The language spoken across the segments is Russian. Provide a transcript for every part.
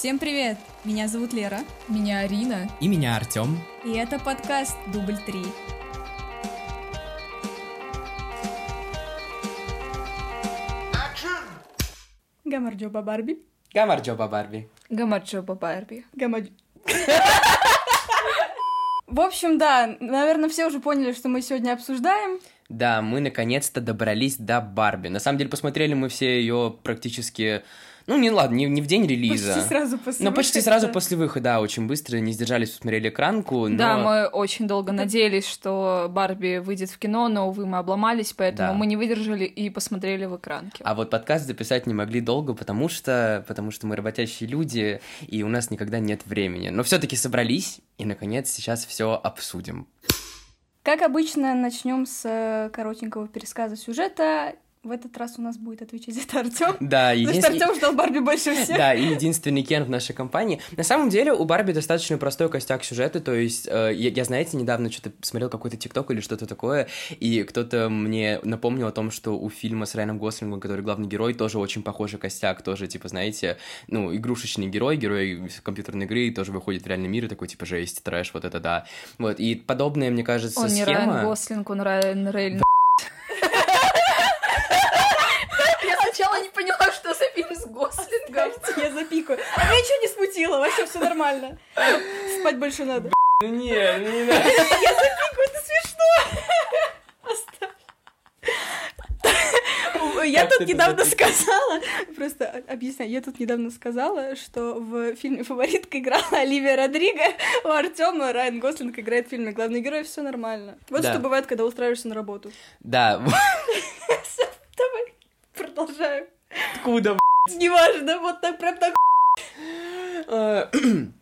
Всем привет! Меня зовут Лера. Меня Арина. И меня Артем. И это подкаст «Дубль 3». Гамарджоба Барби. Гамарджоба Барби. Гамарджоба Барби. Гамадж... В общем, да, наверное, все уже поняли, что мы сегодня обсуждаем. Да, мы наконец-то добрались до Барби. На самом деле, посмотрели мы все ее практически ну, не ладно, не, не в день релиза. Почти сразу после Но почти сразу после выхода, да, очень быстро, не сдержались, посмотрели экранку, но... Да, мы очень долго надеялись, что Барби выйдет в кино, но, увы, мы обломались, поэтому да. мы не выдержали и посмотрели в экранке. А вот подкаст записать не могли долго, потому что, потому что мы работящие люди, и у нас никогда нет времени. Но все таки собрались, и, наконец, сейчас все обсудим. Как обычно, начнем с э, коротенького пересказа сюжета в этот раз у нас будет отвечать за это Артем. Да, единственный... Потому что Артем ждал Барби больше всех. Да, и единственный Кен в нашей компании. На самом деле у Барби достаточно простой костяк сюжета, то есть э, я, я, знаете, недавно что-то смотрел какой-то ТикТок или что-то такое, и кто-то мне напомнил о том, что у фильма с Райаном Гослингом, который главный герой, тоже очень похожий костяк, тоже, типа, знаете, ну, игрушечный герой, герой компьютерной игры, тоже выходит в реальный мир и такой, типа, жесть, трэш, вот это да. Вот, и подобное, мне кажется, он схема... Он не Райан Гослинг, он Райан Рейн. Гослингом. Я запикаю. А меня ничего не смутило, вообще все нормально. Спать больше надо. Ну не, не надо. Я запикаю, это смешно. Оставь. Я тут недавно сказала, просто объясняю, я тут недавно сказала, что в фильме «Фаворитка» играла Оливия Родриго, у Артема Райан Гослинг играет в фильме главный герой, все нормально. Вот что бывает, когда устраиваешься на работу. Да. Давай, продолжаем. Откуда, Неважно, вот так прям так.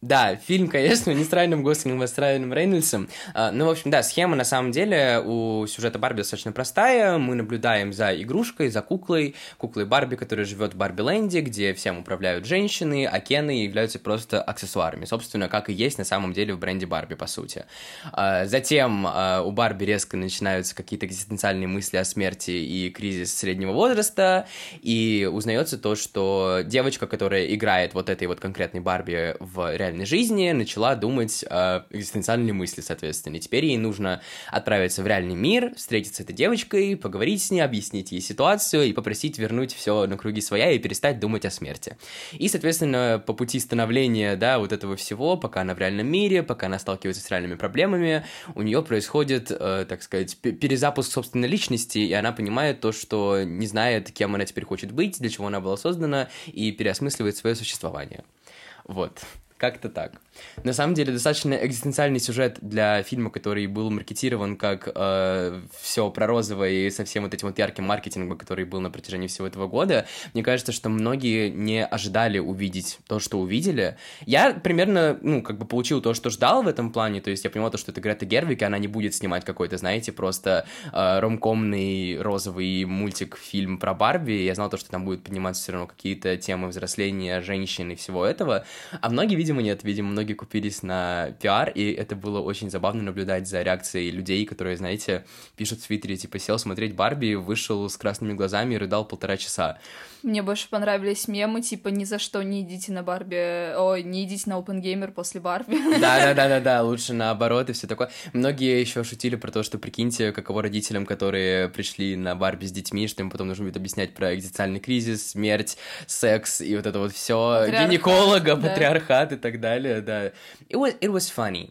Да, фильм, конечно, не с Райаном Гослингом, а с Райаном Рейнольдсом. А, ну, в общем, да, схема на самом деле у сюжета Барби достаточно простая. Мы наблюдаем за игрушкой, за куклой, куклой Барби, которая живет в Барби-ленде, где всем управляют женщины, а Кены являются просто аксессуарами. Собственно, как и есть на самом деле в бренде Барби, по сути. А, затем а, у Барби резко начинаются какие-то экзистенциальные мысли о смерти и кризис среднего возраста, и узнается то, что девочка, которая играет вот этой вот конкретной Барби в реальности реальной жизни, начала думать о экзистенциальной мысли, соответственно. И теперь ей нужно отправиться в реальный мир, встретиться с этой девочкой, поговорить с ней, объяснить ей ситуацию и попросить вернуть все на круги своя и перестать думать о смерти. И, соответственно, по пути становления, да, вот этого всего, пока она в реальном мире, пока она сталкивается с реальными проблемами, у нее происходит, э, так сказать, перезапуск собственной личности, и она понимает то, что не знает, кем она теперь хочет быть, для чего она была создана, и переосмысливает свое существование. Вот. Как-то так. На самом деле, достаточно экзистенциальный сюжет для фильма, который был маркетирован как э, все про розовое и со всем вот этим вот ярким маркетингом, который был на протяжении всего этого года. Мне кажется, что многие не ожидали увидеть то, что увидели. Я примерно, ну, как бы получил то, что ждал в этом плане, то есть я понимал то, что это Грета Гервик, и она не будет снимать какой-то, знаете, просто э, ромкомный розовый мультик-фильм про Барби, я знал то, что там будут подниматься все равно какие-то темы взросления женщин и всего этого, а многие, видели видимо, нет. Видимо, многие купились на пиар, и это было очень забавно наблюдать за реакцией людей, которые, знаете, пишут в Твиттере, типа, сел смотреть Барби, вышел с красными глазами и рыдал полтора часа. Мне больше понравились мемы, типа, ни за что не идите на Барби, ой, не идите на Open Gamer после Барби. Да-да-да-да-да, лучше наоборот и все такое. Многие еще шутили про то, что, прикиньте, каково родителям, которые пришли на Барби с детьми, что им потом нужно будет объяснять про экзистенциальный кризис, смерть, секс и вот это вот все, гинеколога, патриархат и так далее, да. It was, it was funny.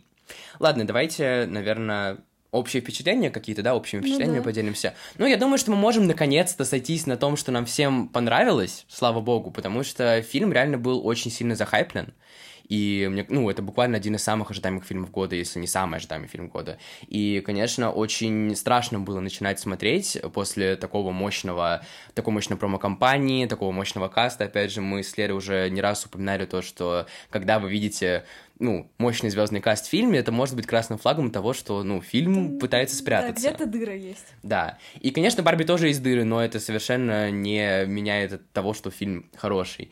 Ладно, давайте, наверное, общие впечатления какие-то, да, общими впечатлениями ну, да. поделимся. Ну, я думаю, что мы можем наконец-то сойтись на том, что нам всем понравилось, слава богу, потому что фильм реально был очень сильно захайплен. И мне, ну, это буквально один из самых ожидаемых фильмов года, если не самый ожидаемый фильм года. И, конечно, очень страшно было начинать смотреть после такого мощного, такой мощной промо-компании, такого мощного каста. Опять же, мы с Лерой уже не раз упоминали то, что когда вы видите ну, мощный звездный каст в фильме, это может быть красным флагом того, что, ну, фильм пытается спрятаться. Да, где-то дыра есть. Да. И, конечно, Барби тоже есть дыры, но это совершенно не меняет от того, что фильм хороший.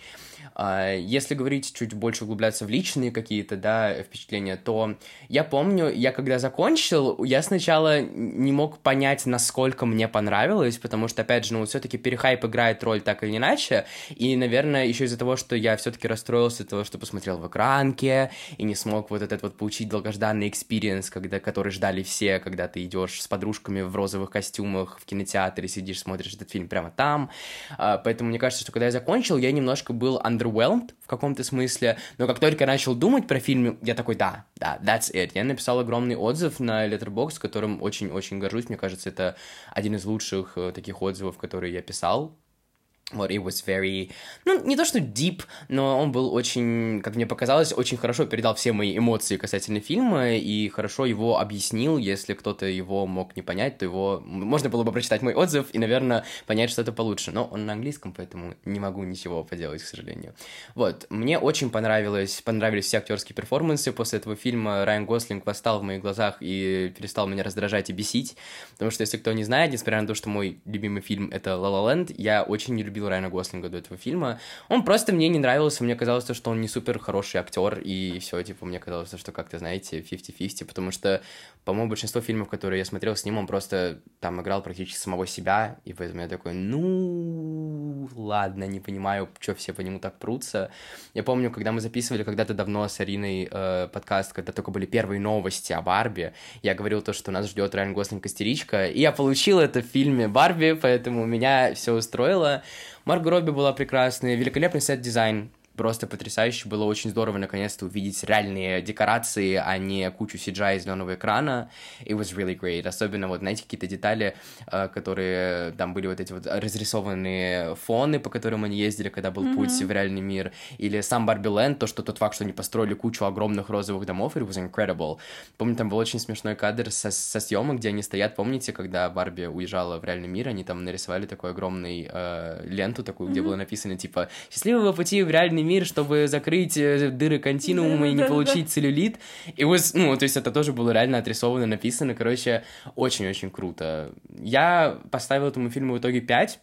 А, если говорить чуть больше углубляться в личные какие-то, да, впечатления, то я помню, я когда закончил, я сначала не мог понять, насколько мне понравилось, потому что, опять же, ну, все-таки перехайп играет роль так или иначе, и, наверное, еще из-за того, что я все-таки расстроился от того, что посмотрел в экранке, и не смог вот этот вот получить долгожданный experience, когда, который ждали все, когда ты идешь с подружками в розовых костюмах в кинотеатре, сидишь, смотришь этот фильм прямо там, а, поэтому мне кажется, что когда я закончил, я немножко был under underwhelmed в каком-то смысле, но как только я начал думать про фильм, я такой, да, да, that's it. Я написал огромный отзыв на Letterboxd, которым очень-очень горжусь, мне кажется, это один из лучших э, таких отзывов, которые я писал вот, it was very... Ну, не то, что deep, но он был очень, как мне показалось, очень хорошо передал все мои эмоции касательно фильма и хорошо его объяснил. Если кто-то его мог не понять, то его... Можно было бы прочитать мой отзыв и, наверное, понять что-то получше. Но он на английском, поэтому не могу ничего поделать, к сожалению. Вот, мне очень понравилось, понравились все актерские перформансы. После этого фильма Райан Гослинг восстал в моих глазах и перестал меня раздражать и бесить. Потому что, если кто не знает, несмотря на то, что мой любимый фильм — это «La La Land», я очень не любил Райана Гослинга до этого фильма. Он просто мне не нравился, мне казалось, что он не супер хороший актер, и все, типа, мне казалось, что как-то, знаете, 50-50, потому что, по-моему, большинство фильмов, которые я смотрел с ним, он просто там играл практически самого себя, и поэтому я такой, ну, ладно, не понимаю, что все по нему так прутся. Я помню, когда мы записывали когда-то давно с Ариной э, подкаст, когда только были первые новости о Барби, я говорил то, что нас ждет Райан Гослинг истеричка, и я получил это в фильме Барби, поэтому меня все устроило. Марго Робби была прекрасная, великолепный сет-дизайн, просто потрясающе. Было очень здорово наконец-то увидеть реальные декорации, а не кучу CGI зеленого экрана. It was really great. Особенно вот, знаете, какие-то детали, э, которые там были вот эти вот разрисованные фоны, по которым они ездили, когда был mm-hmm. путь в реальный мир. Или сам Барби Лэнд, то, что тот факт, что они построили кучу огромных розовых домов, it was incredible. Помню, там был очень смешной кадр со, со съемок, где они стоят, помните, когда Барби уезжала в реальный мир, они там нарисовали такой огромный э, ленту такую, mm-hmm. где было написано, типа, «Счастливого пути в реальный мир, чтобы закрыть э, дыры континуума и не получить целлюлит. И was, ну, то есть это тоже было реально отрисовано, написано, короче, очень-очень круто. Я поставил этому фильму в итоге 5,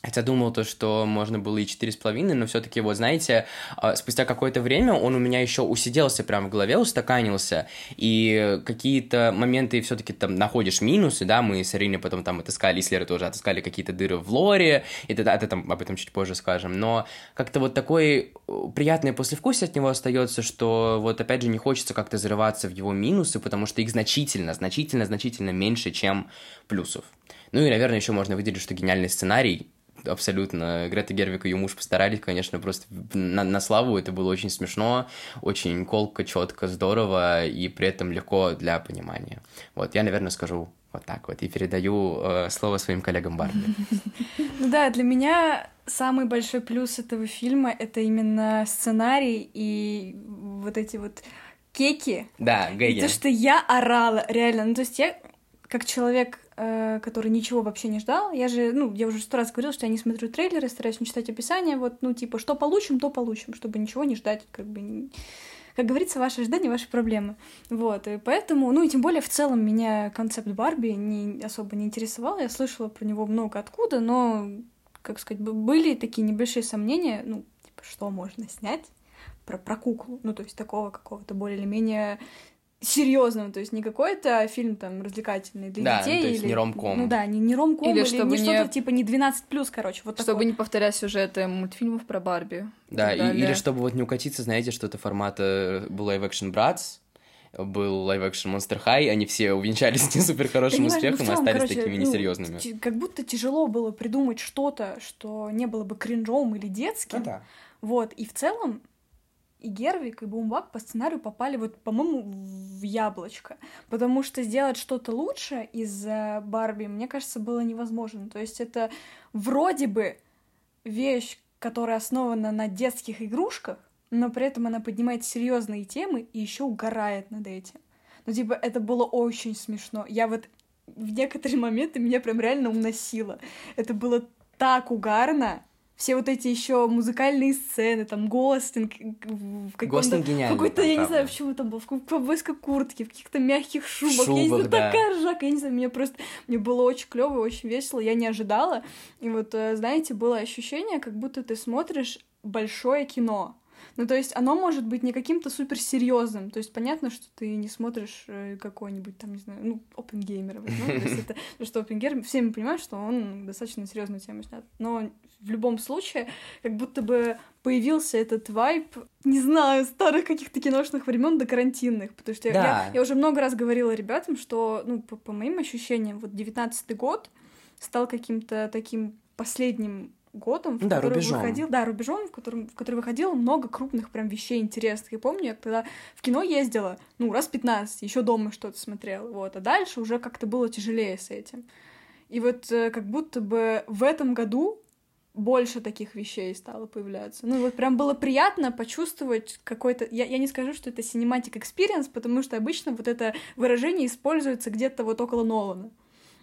Хотя думал то, что можно было и четыре с половиной, но все-таки, вот знаете, а, спустя какое-то время он у меня еще усиделся прямо в голове, устаканился, и какие-то моменты все-таки там находишь минусы, да, мы с Ариной потом там отыскали, и Слера тоже отыскали какие-то дыры в лоре, и это, это там об этом чуть позже скажем, но как-то вот такой э, приятное послевкусие от него остается, что вот опять же не хочется как-то зарываться в его минусы, потому что их значительно, значительно, значительно меньше, чем плюсов. Ну и, наверное, еще можно выделить, что гениальный сценарий, абсолютно. Грета Гервик и ее муж постарались, конечно, просто на, на славу. Это было очень смешно, очень колко, четко, здорово и при этом легко для понимания. Вот, я, наверное, скажу вот так вот и передаю э, слово своим коллегам Барби. Ну да, для меня самый большой плюс этого фильма — это именно сценарий и вот эти вот кеки. Да, гэги. То, что я орала, реально. Ну, то есть я, как человек, который ничего вообще не ждал. Я же, ну, я уже сто раз говорила, что я не смотрю трейлеры, стараюсь не читать описание, вот, ну, типа, что получим, то получим, чтобы ничего не ждать, как бы, как говорится, ваши ожидания, ваши проблемы. Вот, и поэтому, ну, и тем более, в целом, меня концепт Барби не особо не интересовал, я слышала про него много откуда, но, как сказать, были такие небольшие сомнения, ну, типа, что можно снять про, про куклу, ну, то есть такого какого-то более или менее серьезным, то есть не какой-то фильм там развлекательный для да, детей. то есть или, не ромком. Ну да, не, не ромком, или, или чтобы не, что-то типа не 12 плюс, короче, вот Чтобы такое. не повторять сюжеты мультфильмов про Барби. Да, и, или чтобы вот не укатиться, знаете, что-то формата был live-action Bratz, был live-action Monster High, они все увенчались не супер хорошим да, успехом и остались короче, такими несерьезными. Ну, как будто тяжело было придумать что-то, что не было бы кринжом или детским. Ну, да. Вот, и в целом и Гервик, и Бумбак по сценарию попали, вот, по-моему, в яблочко. Потому что сделать что-то лучше из Барби, мне кажется, было невозможно. То есть это вроде бы вещь, которая основана на детских игрушках, но при этом она поднимает серьезные темы и еще угорает над этим. Ну, типа, это было очень смешно. Я вот в некоторые моменты меня прям реально уносило. Это было так угарно, все вот эти еще музыкальные сцены, там Гостинг в каком-то, какой-то, я не знаю, в чем там был, в ковбойской куртке, в каких-то мягких шубах, шубах я не знаю, да. такая ржака, я не знаю, мне просто, мне было очень клево, очень весело, я не ожидала, и вот, э, знаете, было ощущение, как будто ты смотришь большое кино, ну, то есть оно может быть не каким-то суперсерьезным. То есть понятно, что ты не смотришь э, какой-нибудь там, не знаю, ну, опенгеймера. Ну, то есть это, что опенгеймер, все понимают, что он достаточно серьезную тему снят. Но в любом случае, как будто бы появился этот вайп, не знаю, старых каких-то киношных времен до карантинных, потому что да. я, я уже много раз говорила ребятам, что, ну, по, по моим ощущениям, вот девятнадцатый год стал каким-то таким последним годом, в да, который рубежом. выходил, да, рубежом, в котором, в который выходило много крупных прям вещей интересных. Я помню, я тогда в кино ездила, ну, раз 15, еще дома что-то смотрела, вот, а дальше уже как-то было тяжелее с этим. И вот э, как будто бы в этом году больше таких вещей стало появляться. Ну, вот прям было приятно почувствовать какой-то... Я, я не скажу, что это cinematic experience, потому что обычно вот это выражение используется где-то вот около Нолана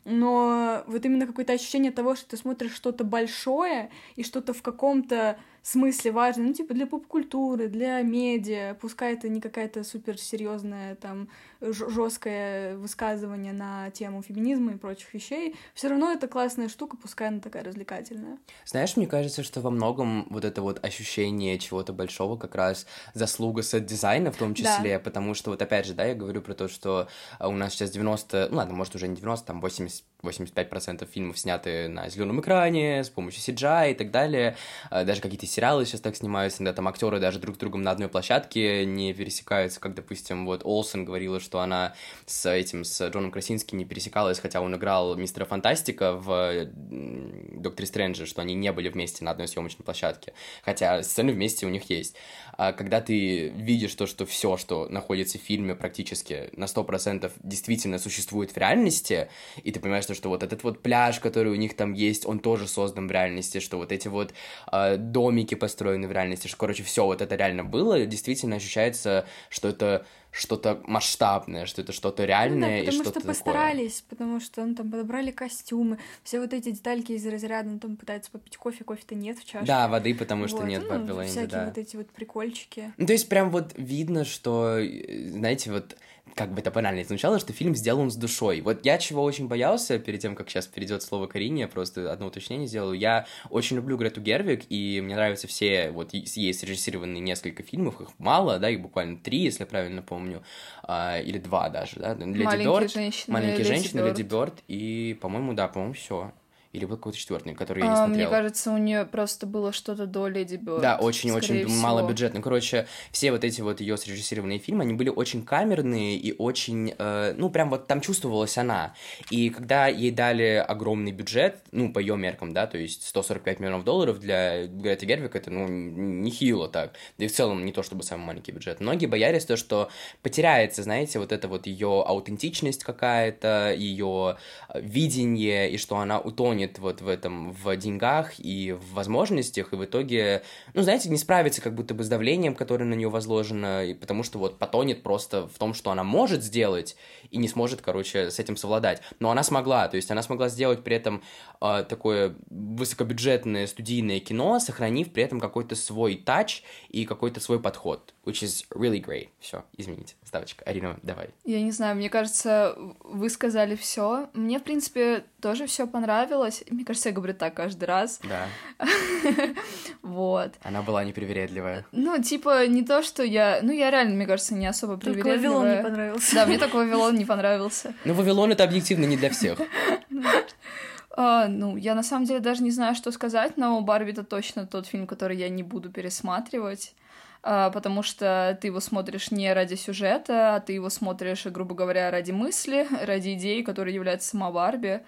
но вот именно какое-то ощущение того, что ты смотришь что-то большое и что-то в каком-то смысле важное, ну, типа для поп-культуры, для медиа, пускай это не какая-то суперсерьезная там жесткое высказывание на тему феминизма и прочих вещей, все равно это классная штука, пускай она такая развлекательная. Знаешь, мне кажется, что во многом вот это вот ощущение чего-то большого как раз заслуга сет-дизайна в том числе, да. потому что вот опять же, да, я говорю про то, что а, у нас сейчас 90, ну ладно, может уже не 90, там 80 85% фильмов сняты на зеленом экране, с помощью CGI и так далее. А, даже какие-то сериалы сейчас так снимаются, когда там актеры даже друг с другом на одной площадке не пересекаются, как, допустим, вот Олсен говорила, что она с этим, с Джоном Красинским не пересекалась, хотя он играл мистера Фантастика в Докторе Стрэнджа, что они не были вместе на одной съемочной площадке, хотя сцены вместе у них есть. А когда ты видишь то, что все, что находится в фильме практически на 100% действительно существует в реальности, и ты понимаешь, что вот этот вот пляж, который у них там есть, он тоже создан в реальности, что вот эти вот э, домики построены в реальности, что, короче, все вот это реально было, действительно ощущается, что это что-то масштабное, что это что-то реальное ну, да, и что-то что постарались, такое. потому что ну, там подобрали костюмы, все вот эти детальки из разряда, ну, там пытаются попить кофе, кофе-то нет в чашке. Да, воды, потому что вот. нет ну, в всякие да. вот эти вот прикольчики. Ну, то есть прям вот видно, что, э, знаете, вот как бы это банально звучало, что фильм сделан с душой. Вот я чего очень боялся, перед тем, как сейчас перейдет слово Карине, я просто одно уточнение сделаю. Я очень люблю Грету Гервик, и мне нравятся все, вот есть срежиссированные несколько фильмов, их мало, да, их буквально три, если я правильно помню, а, или два даже, да, Леди женщины, Маленькие женщины, Леди Бёрд, и, по-моему, да, по-моему, все. Или был какой-то четвертый, который я не а, смотрел? Мне кажется, у нее просто было что-то до Леди Бёрд. Да, очень-очень мало бюджетно. Короче, все вот эти вот ее срежиссированные фильмы, они были очень камерные и очень, э, ну, прям вот там чувствовалась она. И когда ей дали огромный бюджет, ну, по ее меркам, да, то есть 145 миллионов долларов для Греты Гервик, это, ну, нехило так. Да и в целом не то чтобы самый маленький бюджет. Многие боялись то, что потеряется, знаете, вот это вот ее аутентичность какая-то, ее э, видение, и что она утонет утонет вот в этом, в деньгах и в возможностях, и в итоге, ну, знаете, не справится как будто бы с давлением, которое на нее возложено, и потому что вот потонет просто в том, что она может сделать, и не сможет, короче, с этим совладать. Но она смогла, то есть она смогла сделать при этом э, такое высокобюджетное студийное кино, сохранив при этом какой-то свой тач и какой-то свой подход, which is really great. Все, извините, ставочка. Арина, давай. Я не знаю, мне кажется, вы сказали все. Мне, в принципе, тоже все понравилось. Мне кажется, я говорю так каждый раз. Да. Вот. Она была непривередливая. Ну, типа, не то, что я... Ну, я реально, мне кажется, не особо привередливая. Только Вавилон не понравился. Да, мне только Вавилон не понравился. Ну, Вавилон — это объективно не для всех. Uh, ну, я на самом деле даже не знаю, что сказать, но Барби это точно тот фильм, который я не буду пересматривать. А, потому что ты его смотришь не ради сюжета, а ты его смотришь, грубо говоря, ради мысли, ради идеи, которая является сама Барби.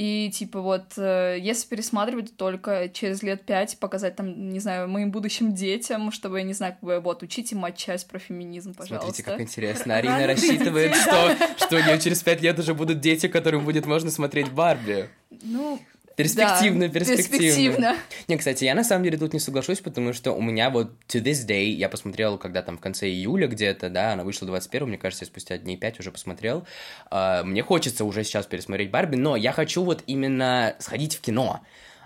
И, типа, вот, э, если пересматривать, то только через лет пять показать, там, не знаю, моим будущим детям, чтобы, я не знаю, как бы, вот, учите мать часть про феминизм, пожалуйста. Смотрите, как интересно. Арина рассчитывает, что, что у нее через пять лет уже будут дети, которым будет можно смотреть Барби. Ну, Перспективно, да, перспективно. перспективно. Не, кстати, я на самом деле тут не соглашусь, потому что у меня вот to this day, я посмотрел, когда там в конце июля где-то, да, она вышла 21 мне кажется, я спустя дней 5 уже посмотрел. Uh, мне хочется уже сейчас пересмотреть Барби, но я хочу вот именно сходить в кино.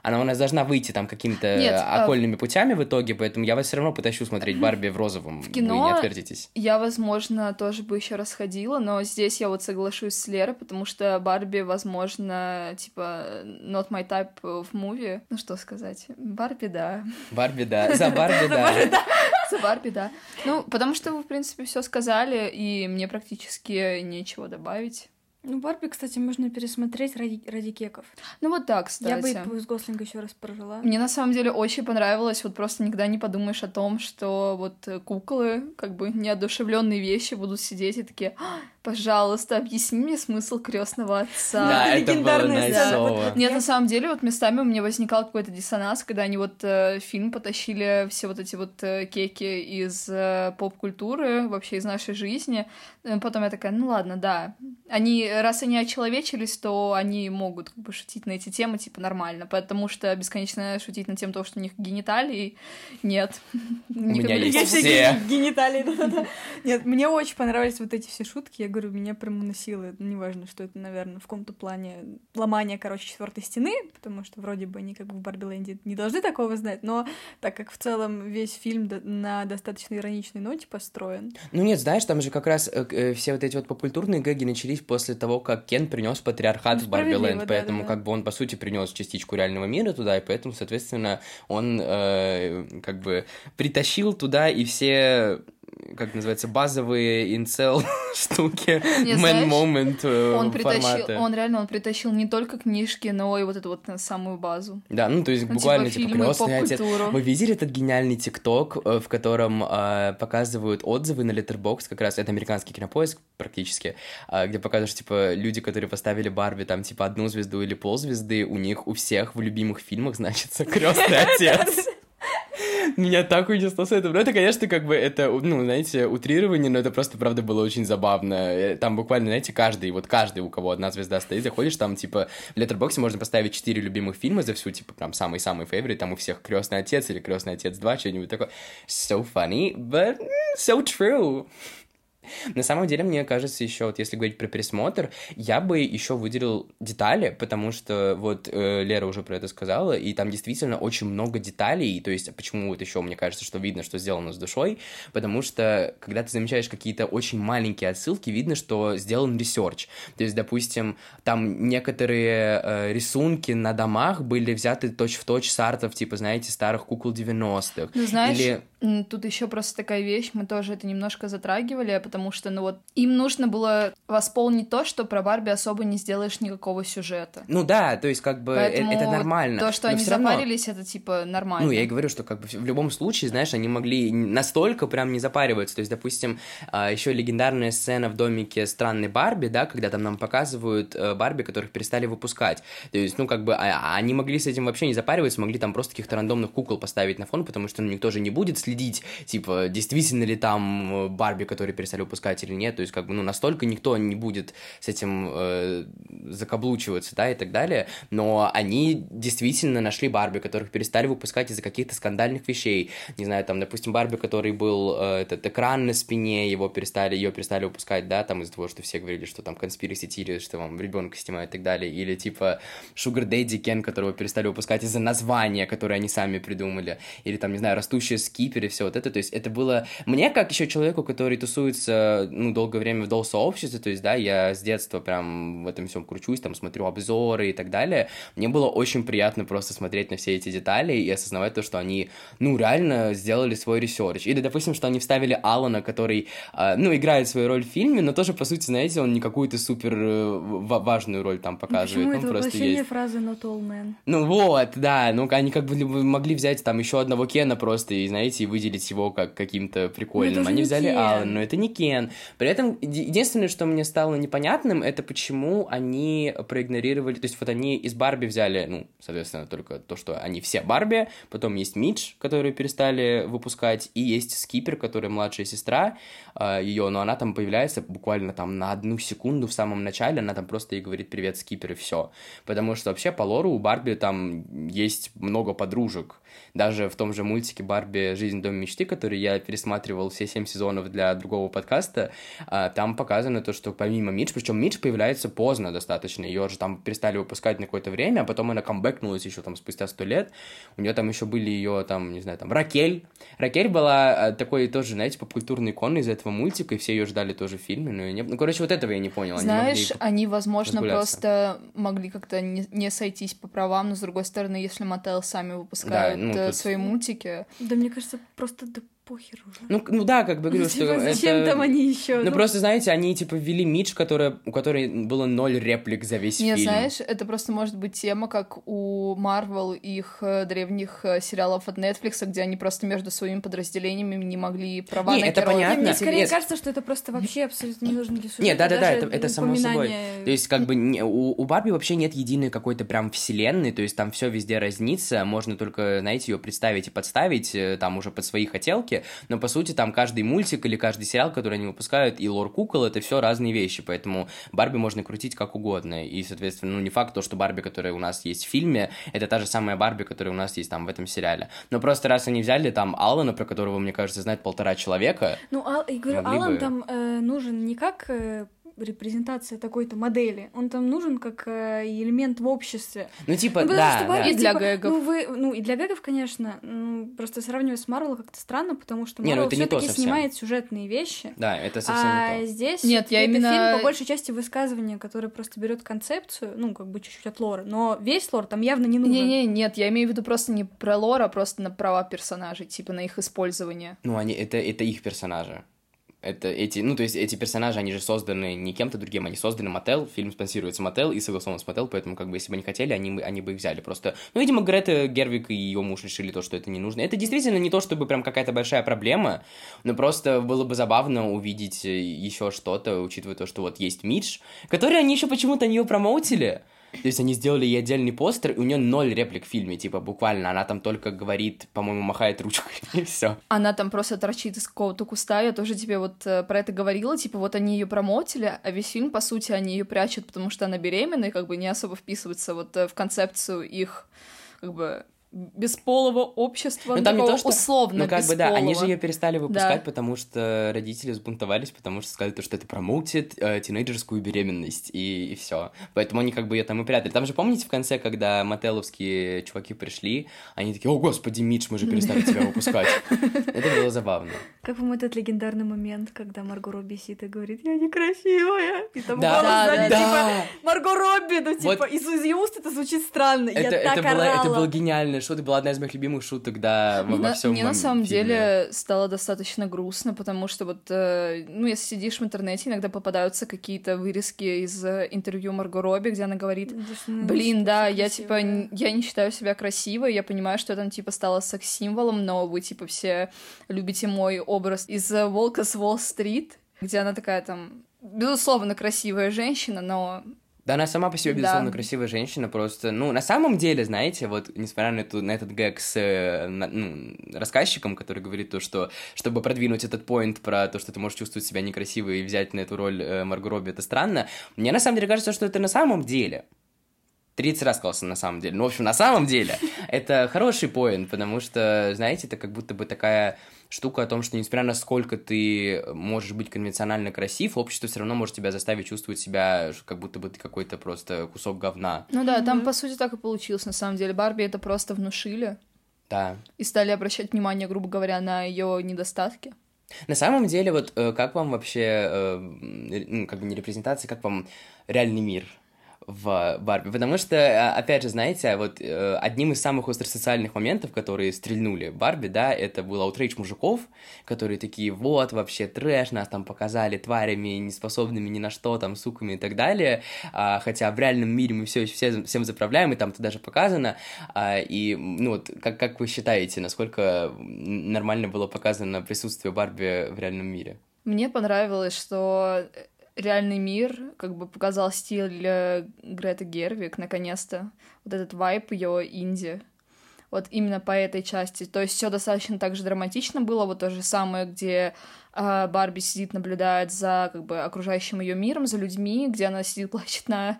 Она у нас должна выйти там какими-то Нет, а- окольными путями в итоге, поэтому я вас все равно потащу смотреть Барби в розовом. В кино Вы не отвертитесь. я, возможно, тоже бы еще раз ходила, но здесь я вот соглашусь с Лерой, потому что Барби, возможно, типа, not my type of movie. Ну что сказать? Барби, да. Барби, да. За Барби, да. За Барби, да. Ну, потому что вы, в принципе, все сказали, и мне практически нечего добавить. Ну, Барби, кстати, можно пересмотреть ради, ради кеков. Ну вот так, кстати. Я бы с Гослинга еще раз прожила. Мне на самом деле очень понравилось, вот просто никогда не подумаешь о том, что вот куклы, как бы неодушевленные вещи будут сидеть и такие, «А, пожалуйста, объясни мне смысл крестного отца. Да, это было Легендарная сцена. найсово. Нет, на самом деле, вот местами у меня возникал какой-то диссонанс, когда они вот э, в фильм потащили все вот эти вот э, кеки из э, поп-культуры, вообще из нашей жизни. Э, Потом я такая, ну ладно, да. Они, раз они очеловечились, то они могут как бы шутить на эти темы, типа, нормально, потому что бесконечно шутить на тему того, что у них гениталии, нет. У меня есть все. гениталии, да-да-да. Нет, мне очень понравились вот эти все шутки. Говорю, меня прям уносило. Неважно, что это, наверное, в каком-то плане ломание, короче, четвертой стены, потому что вроде бы они как бы в Барби не должны такого знать, но так как в целом весь фильм на достаточно ироничной ноте построен, Ну нет, знаешь, там же как раз э, э, все вот эти вот попкультурные гэги начались после того, как Кен принес патриархат Ну, в Барби справедливо, Лэнд, да, поэтому да, да. как бы он, по сути, принес частичку реального мира туда, и поэтому, соответственно, он э, как бы притащил туда и все как называется, базовые инцел штуки, Не, man moment э, Он притащил, формата. он реально, он притащил не только книжки, но и вот эту вот самую базу. Да, ну то есть Ну, буквально типа типа фильмы, крестный отец. Вы видели этот гениальный ТикТок, э, в котором э, показывают отзывы на Letterboxd, как раз это американский кинопоиск практически, э, где показывают, что, типа, люди, которые поставили Барби там, типа, одну звезду или ползвезды, у них у всех в любимых фильмах значится крестный отец. Меня так унесло с этого. Ну, это, конечно, как бы, это, ну, знаете, утрирование, но это просто, правда, было очень забавно. Э, Там буквально, знаете, каждый, вот каждый, у кого одна звезда стоит, заходишь, там, типа, в Letterboxd можно поставить четыре любимых фильма за всю, типа, прям самый-самый фейворит, там у всех Крестный отец или Крестный отец 2, что-нибудь такое. So funny, but so true. На самом деле, мне кажется, еще вот если говорить про пересмотр, я бы еще выделил детали, потому что вот э, Лера уже про это сказала, и там действительно очень много деталей, то есть почему вот еще мне кажется, что видно, что сделано с душой, потому что когда ты замечаешь какие-то очень маленькие отсылки, видно, что сделан research. То есть, допустим, там некоторые э, рисунки на домах были взяты точь-в-точь с артов, типа, знаете, старых кукол 90-х. Ну, знаешь, Или тут еще просто такая вещь, мы тоже это немножко затрагивали, потому что, ну вот, им нужно было восполнить то, что про Барби особо не сделаешь никакого сюжета. Ну да, то есть как бы э- Поэтому это нормально. То, что но они всё равно- запарились, это типа нормально. Ну, я и говорю, что как бы в любом случае, знаешь, они могли настолько прям не запариваться. То есть, допустим, еще легендарная сцена в домике странной Барби, да, когда там нам показывают э, Барби, которых перестали выпускать. То есть, ну, как бы, а- они могли с этим вообще не запариваться, могли там просто каких-то рандомных кукол поставить на фон, потому что ну, никто же не будет следить, типа, действительно ли там э, Барби, которые перестали выпускать или нет. То есть, как бы, ну, настолько никто не будет с этим э, закаблучиваться, да, и так далее. Но они действительно нашли Барби, которых перестали выпускать из-за каких-то скандальных вещей. Не знаю, там, допустим, Барби, который был э, этот экран на спине, его перестали, ее перестали выпускать, да, там из-за того, что все говорили, что там конспираcy theory, что вам ребенка снимают и так далее. Или типа Sugar Daddy Кен, которого перестали выпускать из-за названия, которое они сами придумали. Или там, не знаю, растущие скипер и все вот это. То есть это было... Мне, как еще человеку, который тусуется, ну, долгое время в doll-сообществе, то есть, да, я с детства прям в этом всем кручусь, там, смотрю обзоры и так далее, мне было очень приятно просто смотреть на все эти детали и осознавать то, что они, ну, реально сделали свой research. Или, допустим, что они вставили Алана, который, э, ну, играет свою роль в фильме, но тоже, по сути, знаете, он не какую-то супер э, ва- важную роль там показывает, Почему он это просто есть. фразы not all men? Ну вот, да, ну они как бы могли взять там еще одного Кена просто и, знаете, и выделить его как каким-то прикольным. Ну, же они взяли. Алана, но это не Кен. При этом еди- единственное, что мне стало непонятным, это почему они проигнорировали, то есть вот они из Барби взяли, ну, соответственно, только то, что они все Барби, потом есть Мидж, которую перестали выпускать, и есть Скипер, которая младшая сестра ее, но она там появляется буквально там на одну секунду в самом начале, она там просто ей говорит «Привет, Скипер» и все. Потому что вообще по лору у Барби там есть много подружек. Даже в том же мультике «Барби. Жизнь в доме мечты», который я пересматривал все семь сезонов для другого подкаста, а, там показано то, что помимо Мидж, причем Мидж появляется поздно достаточно, ее же там перестали выпускать на какое-то время, а потом она камбэкнулась еще там спустя сто лет, у нее там еще были ее там, не знаю, там, Ракель. Ракель была э, такой тоже, знаете, попкультурной иконой из этого мультика, и все ее ждали тоже в фильме, но не... ну, короче, вот этого я не понял. Знаешь, они, они возможно, просто могли как-то не, не сойтись по правам, но, с другой стороны, если Мотел сами выпускают да, ну, тут... свои мультики... Да, мне кажется, просто похер уже. Ну, ну да, как бы говорю, ну, что типа, зачем это... там они еще? Ну, ну, просто, знаете, они, типа, ввели Мидж, которая, у которой было ноль реплик за весь Не, фильм. знаешь, это просто может быть тема, как у Марвел их э, древних э, сериалов от Netflix, где они просто между своими подразделениями не могли права не, на это героев. понятно. Мне скорее Нет. кажется, что это просто вообще абсолютно не нужно для сюжета. Нет, да-да-да, это, это само собой. То есть, как бы, не- у, у Барби вообще нет единой какой-то прям вселенной, то есть там все везде разнится, можно только, знаете, ее представить и подставить, э, там уже под свои хотелки, но по сути там каждый мультик или каждый сериал, который они выпускают, и лор кукол, это все разные вещи, поэтому Барби можно крутить как угодно, и, соответственно, ну, не факт то, что Барби, которая у нас есть в фильме, это та же самая Барби, которая у нас есть там в этом сериале. Но просто раз они взяли там Алана, про которого, мне кажется, знает полтора человека, Ну, Ал- я говорю, Алан бы. там э, нужен не как э, репрезентация такой-то модели, он там нужен как э, элемент в обществе. ну, типа, Ну, да, что да. Барби, И для типа, гэгов. Ну, вы, ну, и для гэгов, конечно. ну, просто сравнивать с Марвел как-то странно, потому что ну, Марвел то все-таки совсем. снимает сюжетные вещи. Да, это совсем а не то. здесь Нет, я именно- фильм по большей части высказывания, которое просто берет концепцию, ну, как бы чуть-чуть от лора, но весь лор там явно не нужен. Не-не, нет, я имею в виду просто не про лор, а просто на права персонажей, типа на их использование. Ну, они, это, это их персонажи. Это эти, ну, то есть эти персонажи, они же созданы не кем-то другим, они созданы Мотел, фильм спонсируется Мотел и согласован с Мотел, поэтому, как бы, если бы они хотели, они, они бы их взяли просто. Ну, видимо, Грета Гервик и ее муж решили то, что это не нужно. Это действительно не то, чтобы прям какая-то большая проблема, но просто было бы забавно увидеть еще что-то, учитывая то, что вот есть Мидж, который они еще почему-то не промоутили. То есть они сделали ей отдельный постер, и у нее ноль реплик в фильме, типа, буквально. Она там только говорит, по-моему, махает ручкой, и все. Она там просто торчит из какого-то куста, я тоже тебе вот э, про это говорила, типа вот они ее промотили, а весь фильм, по сути, они ее прячут, потому что она беременна, и как бы не особо вписывается вот э, в концепцию их, как бы, бесполого общества, Ну, там не то, что... условно Ну, как бы, да, они же бесполого. ее перестали выпускать, Да. потому что родители взбунтовались, потому что сказали, то, что это промоутит э, тинейджерскую беременность, и, все. Поэтому они как бы ее там и прятали. Там же, помните, в конце, когда мотеловские чуваки пришли, они такие, о, господи, Мидж, мы же перестали тебя выпускать. Это было забавно. Как вам этот легендарный момент, когда Марго Робби сидит и говорит, я некрасивая, и там Да, голос да, типа, Марго Робби, ну, Вот. типа, из, из ее уст это звучит странно, я Это, так это, было, это орала. было гениально. Шутка была одна из моих любимых шуток, да, во, Мне, во на- всем мне на мом- самом фильме. деле стало достаточно грустно, потому что вот, э, ну, если сидишь в интернете, иногда попадаются какие-то вырезки из э, интервью Марго Робби, где она говорит, она Блин, да, я красивая. типа, я не считаю себя красивой, я понимаю, что это типа стало секс-символом, но вы типа все любите мой образ из э, Волка с Уолл-стрит, где она такая там, безусловно, красивая женщина, но Да, она сама по себе, Да. безусловно, красивая женщина, просто, ну, на самом деле, знаете, вот, несмотря на, эту, на этот гэг с э, на- ну, рассказчиком, который говорит то, что, чтобы продвинуть этот поинт про то, что ты можешь чувствовать себя некрасивой и взять на эту роль э, Марго Робби, это странно, мне на самом деле кажется, что это на самом деле 30 раз сказал на самом деле. Ну, в общем, на самом деле, это хороший поинт, потому что, знаете, это как будто бы такая штука о том, что несмотря на сколько ты можешь быть конвенционально красив, общество все равно может тебя заставить чувствовать себя, как будто бы ты какой-то просто кусок говна. Ну да, там Мгм. по сути так и получилось на самом деле. Барби это просто внушили Да. и стали обращать внимание, грубо говоря, на ее недостатки. На самом деле, вот э, как вам вообще, э, ну, как бы не репрезентация, как вам реальный мир в Барби? Потому что, э, опять же, знаете, вот э, одним из самых остросоциальных моментов, которые стрельнули Барби, да, это был outrage мужиков, которые такие, вот, вообще трэш, нас там показали тварями, неспособными ни на что, там, суками и так далее, А, хотя в реальном мире мы все, все всем заправляем, и там это даже показано, А, и, ну, вот, как, как вы считаете, насколько нормально было показано присутствие Барби в реальном мире? Мне понравилось, что реальный мир как бы показал стиль э, Греты Гервик, наконец-то. Вот этот вайп ее инди. вот именно по этой части. То есть все достаточно так же драматично было, вот то же самое, где э, Барби сидит, наблюдает за как бы окружающим ее миром, за людьми, где она сидит, плачет на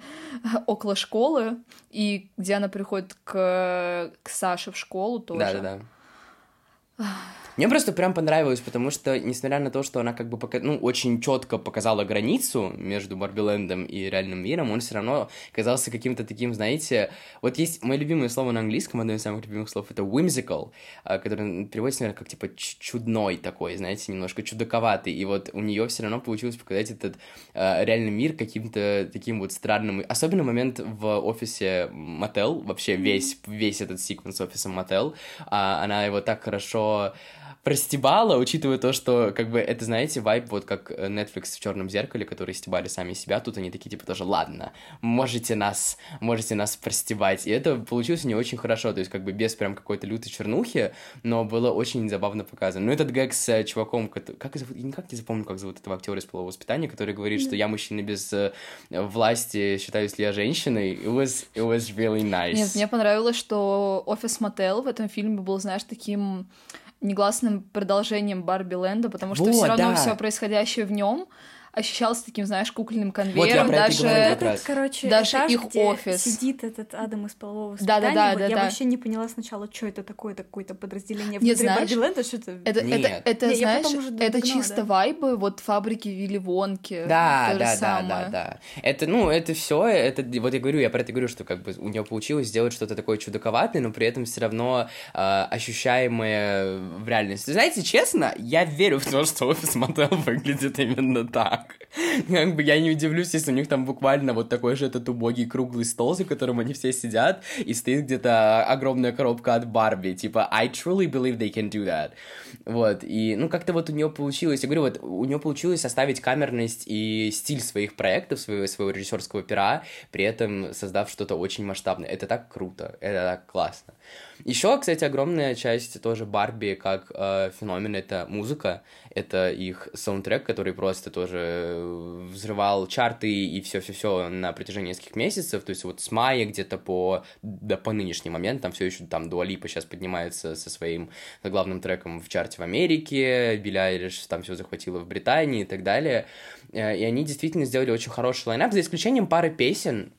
около школы, и где она приходит к, к Саше в школу тоже. Да-да-да. Мне просто прям понравилось, потому что, несмотря на то, что она как бы пока, ну, очень четко показала границу между Барбилендом и реальным миром, он все равно казался каким-то таким, знаете, вот есть мое любимое слово на английском, одно из самых любимых слов, это whimsical, а, которое переводится, наверное, как типа чудной такой, знаете, немножко чудаковатый, и вот у нее все равно получилось показать этот э, реальный мир каким-то таким вот странным, особенно момент в офисе Мотел, вообще весь, весь этот секвенс офиса Мотел, а, она его так хорошо простебала, учитывая то, что, как бы, это, знаете, вайп, вот как Netflix в черном зеркале, которые стебали сами себя, тут они такие, типа, тоже, ладно, можете нас, можете нас простебать. И это получилось не очень хорошо, то есть, как бы, без прям какой-то лютой чернухи, но было очень забавно показано. Ну, этот гэг с э, чуваком, как зовут, я никак не запомню, как зовут этого актера из полового воспитания, который говорит, что я мужчина без э, власти, считаюсь ли я женщиной. It was, it was really nice. Нет, мне понравилось, что офис Мотел в этом фильме был, знаешь, таким негласным продолжением Барби Ленда, потому что Вот, все равно да. все происходящее в нем ощущался таким, знаешь, кукольным Вот я конвейером, про это и даже Этот, короче, Даже этаж, их где офис. сидит этот Адам из полового Да-да-да, воспитания, вот я да-да. вообще не поняла сначала, что это такое, это какое-то подразделение Не, внутри знаешь, что это... Это, Нет. это, это Не, я знаешь, это догнала, чисто да. вайбы вот фабрики Вилли Вонки. Да, да, да, самое. да, да. Это, ну, это все, это, вот я говорю, я про это говорю, что как бы у нее получилось сделать что-то такое чудаковатое, но при этом все равно э, ощущаемое в реальности. Знаете, честно, я верю в то, что офис мотел выглядит именно так. Как бы я не удивлюсь, если у них там буквально вот такой же этот убогий круглый стол, за которым они все сидят, и стоит где-то огромная коробка от Барби. Типа, I truly believe they can do that. Вот, и, ну, как-то вот у нее получилось, я говорю, вот у нее получилось оставить камерность и стиль своих проектов, своего, своего режиссерского пера, при этом создав что-то очень масштабное. Это так круто, это так классно. Еще, кстати, огромная часть тоже Барби как э, феномен это музыка, это их саундтрек, который просто тоже э, взрывал чарты и все-все-все на протяжении нескольких месяцев, то есть вот с мая где-то по, да, по нынешний момент, там все еще там Дуалипа сейчас поднимается со своим главным треком в чарте в Америке, Билли Айлиш там все захватила в Британии и так далее, Э, и они действительно сделали очень хороший лайнап, за исключением пары песен,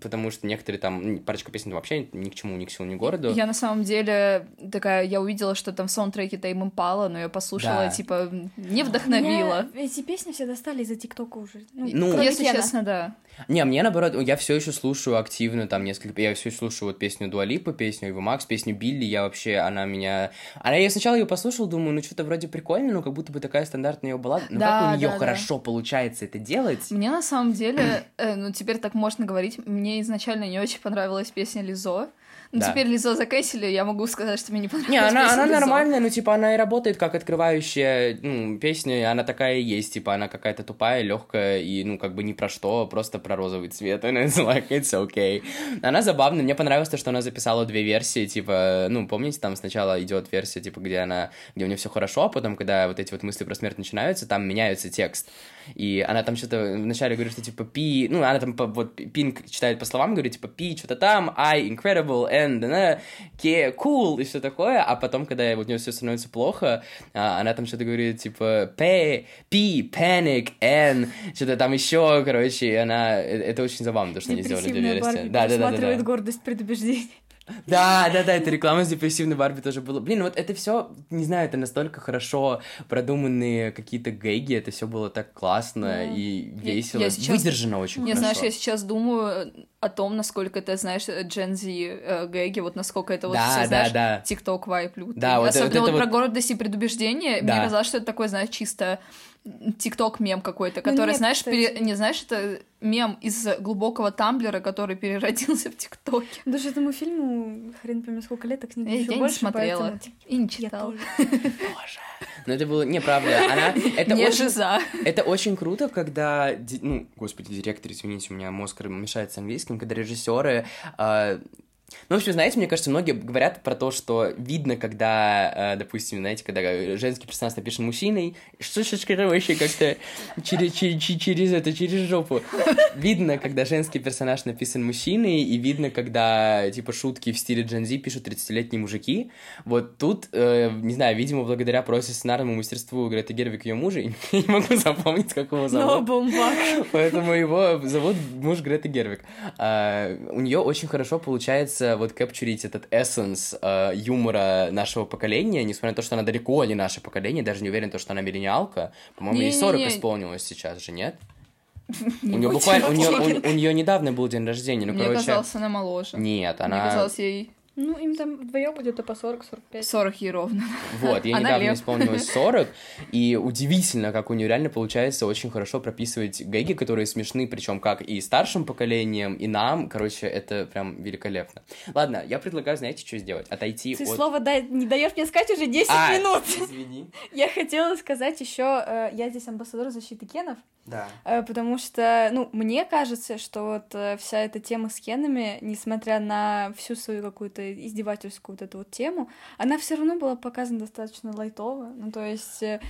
потому что некоторые там, парочка песен вообще ни к чему, ни к силу, ни к городу. Я на самом деле такая, я увидела, что там в саундтреке Тайм Импала, но я послушала, Да. типа, не вдохновила. Меня эти песни все достали из-за ТикТока уже. Ну, кроме Если Кена. честно, да. Не, мне наоборот, я все еще слушаю активно там несколько, я все еще слушаю вот песню Дуалипа, песню Ива Макс, песню Билли, я вообще, она меня... Она, я сначала ее послушал, думаю, ну что-то вроде прикольно, но как будто бы такая стандартная ее баллада, но Да, как у нее да, да. хорошо получается это делать. Мне на самом деле, э, ну теперь так можно говорить, мне изначально не очень понравилась песня Лизо. Ну Да. теперь Лизо закэсили, я могу сказать, что мне не понравилась Не, она, она Лизо. нормальная, ну, типа, она и работает как открывающая, ну, песня, и она такая и есть, типа, она какая-то тупая, легкая, и, ну, как бы ни про что, просто про розовый цвет, and it's like, it's okay. Она забавная, мне понравилось то, что она записала две версии, типа, ну, помните, там сначала идет версия, типа, где она, где у нее все хорошо, а потом, когда вот эти вот мысли про смерть начинаются, там меняется текст. И она там что-то вначале говорит, что типа пи, ну, она там по- вот Пинк читает по словам, говорит, типа пи, что-то там, I incredible, and она ке, cool, и все такое, а потом, когда вот у нее все становится плохо, а, она там что-то говорит, типа P, P, panic, N, что-то там еще, короче, и она, э, это очень забавно, то, что они сделали Депрессивная версии. Да, да, да, да. гордость предубеждений. Да, да, да, это реклама с депрессивной Барби тоже было. Блин, вот это все, не знаю, это настолько хорошо продуманные какие-то гэги, это все было так классно Да. и Я- весело, я сейчас- выдержано очень Не, хорошо. знаешь, я сейчас думаю о том, насколько это, знаешь, Gen Z э, гэги, вот насколько это вот Да, все, да, знаешь, да. TikTok вайп лютый. Да, вот Особенно вот вот, это про вот- гордость и предубеждение. Да. Мне казалось, что это такой, знаешь, чисто тикток мем какой-то, Ну который, нет, знаешь, пере- не знаешь, это мем из глубокого тамблера, который переродился в ТикТоке. Даже этому фильму хрен пойми сколько лет, а книги Я, еще я не больше, смотрела поэтому, типа, и не я читала. тоже. Но это было неправда. Она... Это не очень... жиза. Это очень круто, когда, ди- ну, господи, директор, извините, у меня мозг мешает с английским, когда режиссеры а, Ну, в общем, знаете, мне кажется, многие говорят про то, что видно, когда, э, допустим, знаете, когда женский персонаж напишет мужчиной, что ж вообще как-то через, через, через это, через жопу. Видно, когда женский персонаж написан мужчиной, и видно, когда, типа, шутки в стиле Z пишут 30-летние мужики. Вот тут, э, не знаю, видимо, благодаря просто сценарному мастерству Греты Гервик ее мужа, я не могу запомнить, как его зовут. Поэтому его зовут муж Греты Гервик. А, у нее очень хорошо получается вот капчурить этот эссенс э, юмора нашего поколения, несмотря на то, что она далеко не наше поколение, даже не уверен, то, что она миллениалка. По-моему, ей 40 исполнилось сейчас же, нет? У нее буквально, у нее, у, у нее недавно был день рождения, ну, Мне короче... казалось, она моложе. Нет, она... Мне казалось, ей Ну, им там вдвоем где-то по 40-45. 40 ей ровно. Вот, ей Она недавно лев. исполнилось 40, и удивительно, как у нее реально получается очень хорошо прописывать гэги, которые смешны, причем как и старшим поколением, и нам, короче, это прям великолепно. Ладно, я предлагаю, знаете, что сделать? Отойти Ты от... слово дай- не даешь мне сказать уже 10 А, минут. Извини. Я хотела сказать еще, э, я здесь амбассадор защиты кенов, Да. э, потому что, ну, мне кажется, что вот э, вся эта тема с кенами, несмотря на всю свою какую-то издевательскую вот эту вот тему, она все равно была показана достаточно лайтово. Ну, то есть э,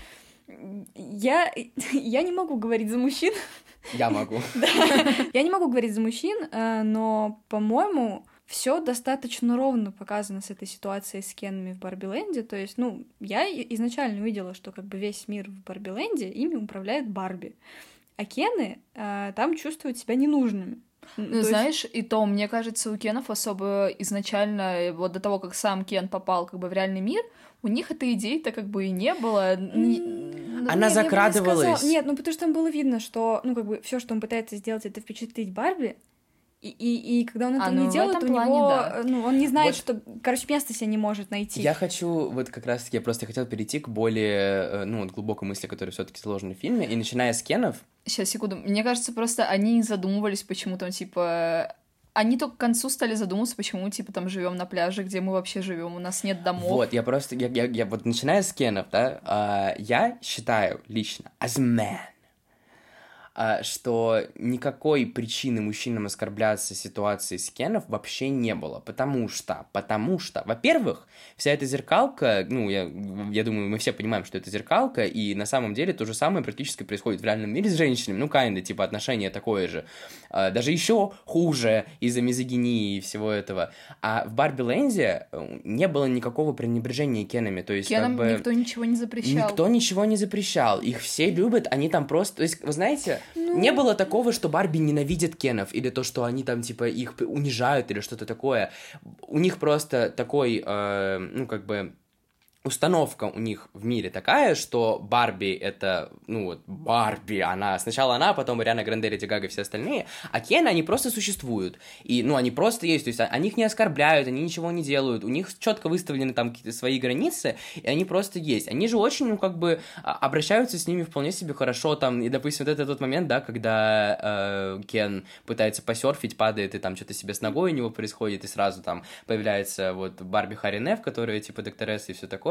я, я не могу говорить за мужчин, Я могу. я не могу говорить за мужчин, но, по-моему, все достаточно ровно показано с этой ситуацией с Кенами в Барби-ленде. То есть, ну, я изначально увидела, что как бы весь мир в Барби-ленде ими управляет Барби. А Кены э, там чувствуют себя ненужными. М, то Ну, есть- знаешь, и то, мне кажется, у Кенов особо изначально, э, вот до того, как сам Кен попал как бы в реальный мир, у них этой идеи-то как бы и не было. Ну, Она нет, бы не закрадывалась. сказала- Нет, ну потому что там было видно, что, ну, как бы, все, что он пытается сделать, это впечатлить Барби. И, и, и когда он это А, ну, не делает, у него, да. э, ну, он не знает, Вот. что, короче, место себе не может найти. Я хочу, вот как раз-таки, я просто хотел перейти к более, э, ну, вот глубокой мысли, которая все таки заложена в фильме, и начиная с Кенов, Сейчас, секунду. Мне кажется, просто они не задумывались, почему там, типа... Они только к концу стали задумываться, почему, типа, там живем на пляже, где мы вообще живем, у нас нет домов. Вот, я просто, я, я, я вот начиная с Кенов, да, а, я считаю лично, as a man, что никакой причины мужчинам оскорбляться ситуацией с Кенов вообще не было, потому что, потому что, во-первых, вся эта зеркалка, ну, я, я думаю, мы все понимаем, что это зеркалка, и на самом деле то же самое практически происходит в реальном мире с женщинами, ну, kinda, типа, отношение такое же, А, даже еще хуже из-за мизогинии и всего этого, а в Барби Ленде э, не было никакого пренебрежения Кенами, то есть, Кенам как бы... никто ничего не запрещал. Никто ничего не запрещал. Их все любят, они там просто... То есть, вы знаете, не было такого, что Барби ненавидит Кенов, или то, что они там, типа, их унижают, или что-то такое. У них просто такой, э, ну, как бы... Установка у них в мире такая, что Барби это, ну вот, Барби, она, сначала она, потом Ариана Гранде, Леди Гага и все остальные, а Кены, они просто существуют, и, ну, они просто есть, то есть они их не оскорбляют, они ничего не делают, у них четко выставлены там какие-то свои границы, и они просто есть. Они же очень, ну, как бы, а, обращаются с ними вполне себе хорошо, там, и, допустим, вот это тот момент, да, когда э, Кен пытается посерфить, падает, и там что-то себе с ногой у него происходит, и сразу там появляется вот Барби Харинев, которая, типа, докторесса и все такое,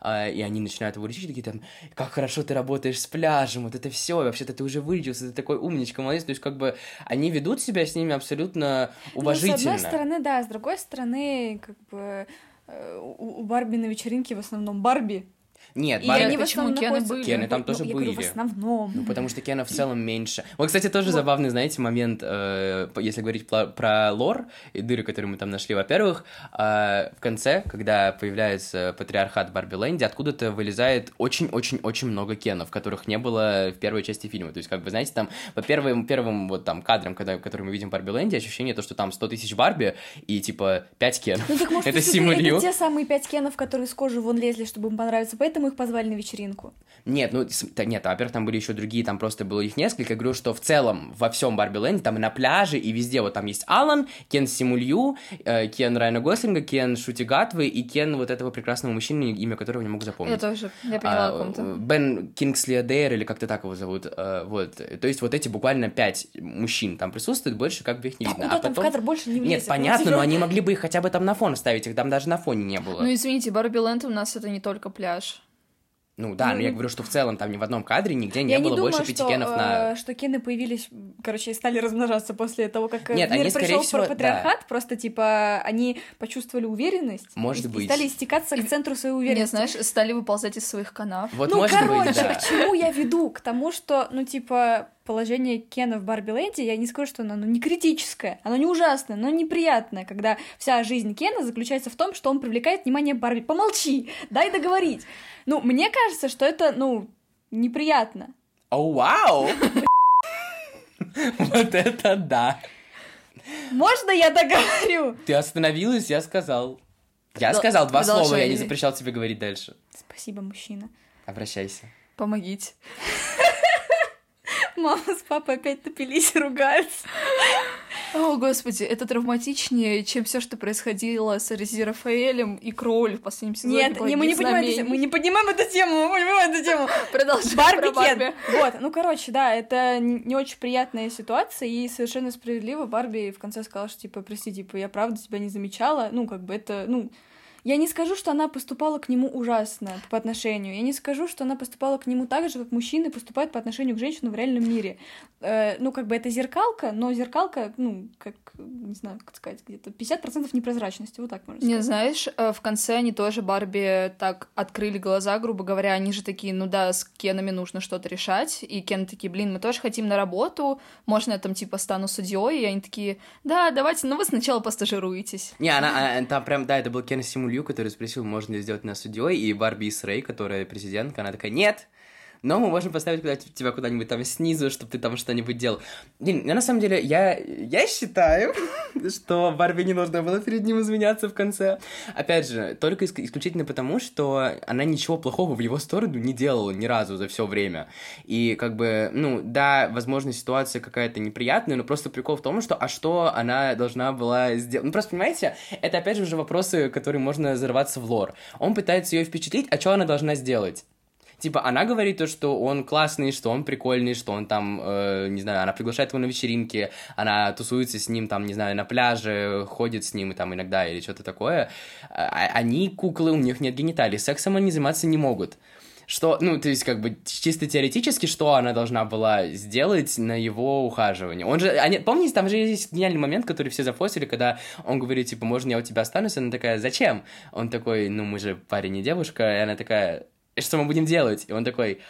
а, и они начинают его лечить, такие там, как хорошо ты работаешь с пляжем, вот это все, вообще-то ты уже вылечился, ты такой умничка, молодец, то есть, как бы, они ведут себя с ними абсолютно уважительно. Ну, с одной стороны, да, с другой стороны, как бы э, у, у Барби на вечеринке в основном Барби. Нет, И Барби- они в почему основном Кены были? Кены там Ну, тоже я говорю, в были. основном. Ну, потому что Кена в целом меньше. Вот, кстати, тоже Вот. забавный, знаете, момент, э, если говорить про, про лор и дыры, которые мы там нашли. Во-первых, э, в конце, когда появляется патриархат Барби Лэнди, откуда-то вылезает очень-очень-очень много Кенов, которых не было в первой части фильма. То есть, как бы, знаете, там по первым, первым вот там кадрам, когда, который мы видим в Барби Лэнде, ощущение то, что там 100 тысяч Барби и, типа, 5 Кенов. Ну так может это это, те самые пять кенов, которые с кожи вон лезли, чтобы им понравиться, поэтому их позвали на вечеринку. Нет, ну, да, нет, во-первых, там были еще другие, там просто было их несколько. Я говорю, что в целом во всем Барби Ленде, там и на пляже, и везде, вот там есть Алан, Кен Симулью, э, Кен Райана Гослинга, Кен Шути Гатвы и Кен вот этого прекрасного мужчины, имя которого не могу запомнить. Я тоже, я поняла А, о ком-то. Бен Кингсли Адейр, или как-то так его зовут, э, вот. То есть вот эти буквально пять мужчин там присутствует, больше как бы их не видно. Куда А там в потом- кадр больше не влезет? Нет, ну, понятно, типа- но они могли бы их хотя бы там на фон ставить, их там даже на фоне не было. Ну, извините, Барби Ленд у нас это не только пляж. Ну да, Ну, но я говорю, что в целом там ни в одном кадре нигде не я было не думаю, больше пяти что, кенов на... э, что кены появились, короче, и стали размножаться после того, как э, Нет, мир они, скорее пришел всего, да. патриархат, просто, типа, они почувствовали уверенность Может и, и быть. стали истекаться к центру своей Не, уверенности. знаешь, стали выползать из своих канав. Вот ну, может короче, быть, да. к чему я веду? К тому, что, ну, типа, положение Кена в Барби Ленде, я не скажу, что оно ну, не критическое, оно не ужасное, но неприятное, когда вся жизнь Кена заключается в том, что он привлекает внимание Барби. Помолчи, дай договорить. Ну, мне кажется, что это, ну, неприятно. О, вау! Вот это да! Можно я договорю? Ты остановилась, я сказал. Я сказал два слова, я не запрещал тебе говорить дальше. Спасибо, мужчина. Обращайся. Помогите. Мама с папой опять напились и ругаются. О, господи, это травматичнее, чем все, что происходило с Аризи Рафаэлем и Кроуль в последнем сезоне. Нет, не, мы не поднимаем эту тему. Мы не поднимаем эту тему, мы не поднимаем эту тему. Продолжай Барби. Барби. Вот, ну, короче, да, это не очень приятная ситуация, и совершенно справедливо Барби в конце сказала, что, типа, прости, типа, я правда тебя не замечала, ну, как бы это, ну, я не скажу, что она поступала к нему ужасно по отношению. Я не скажу, что она поступала к нему так же, как мужчины поступают по отношению к женщинам в реальном мире. Э, ну, как бы это зеркалка, но зеркалка, ну, как, не знаю, как сказать, где-то 50% непрозрачности, вот так можно Не, сказать. знаешь, э, в конце они тоже Барби так открыли глаза, грубо говоря, они же такие, ну да, с Кенами нужно что-то решать, и Кен такие, блин, мы тоже хотим на работу, можно я там типа стану судьей, и они такие, да, давайте, но вы сначала постажируетесь. Не, она, а, там прям, да, это был Кен Симулю, который спросил, можно ли сделать нас судьей, и Барби Ис Рэй, которая президентка, она такая, нет, но мы можем поставить куда тебя куда-нибудь там снизу, чтобы ты там что-нибудь делал. Блин, на самом деле, я, я считаю, что Барби не нужно было перед ним извиняться в конце. Опять же, только иск- исключительно потому, что она ничего плохого в его сторону не делала ни разу за все время. И как бы, ну, да, возможно, ситуация какая-то неприятная, но просто прикол в том, что, а что она должна была сделать? Ну, просто, понимаете, это, опять же, уже вопросы, которые можно зарваться в лор. Он пытается ее впечатлить, а что она должна сделать? Типа, она говорит то, что он классный, что он прикольный, что он там, э, не знаю, она приглашает его на вечеринки, она тусуется с ним, там, не знаю, на пляже, ходит с ним и там иногда или что-то такое. А- они куклы, у них нет гениталий, сексом они заниматься не могут. Что, ну, то есть, как бы, чисто теоретически, что она должна была сделать на его ухаживание? Он же, они, помните, там же есть гениальный момент, который все зафосили, когда он говорит, типа, можно я у тебя останусь? Она такая, зачем? Он такой, ну, мы же парень и девушка, и она такая, «И что мы будем делать? И он такой,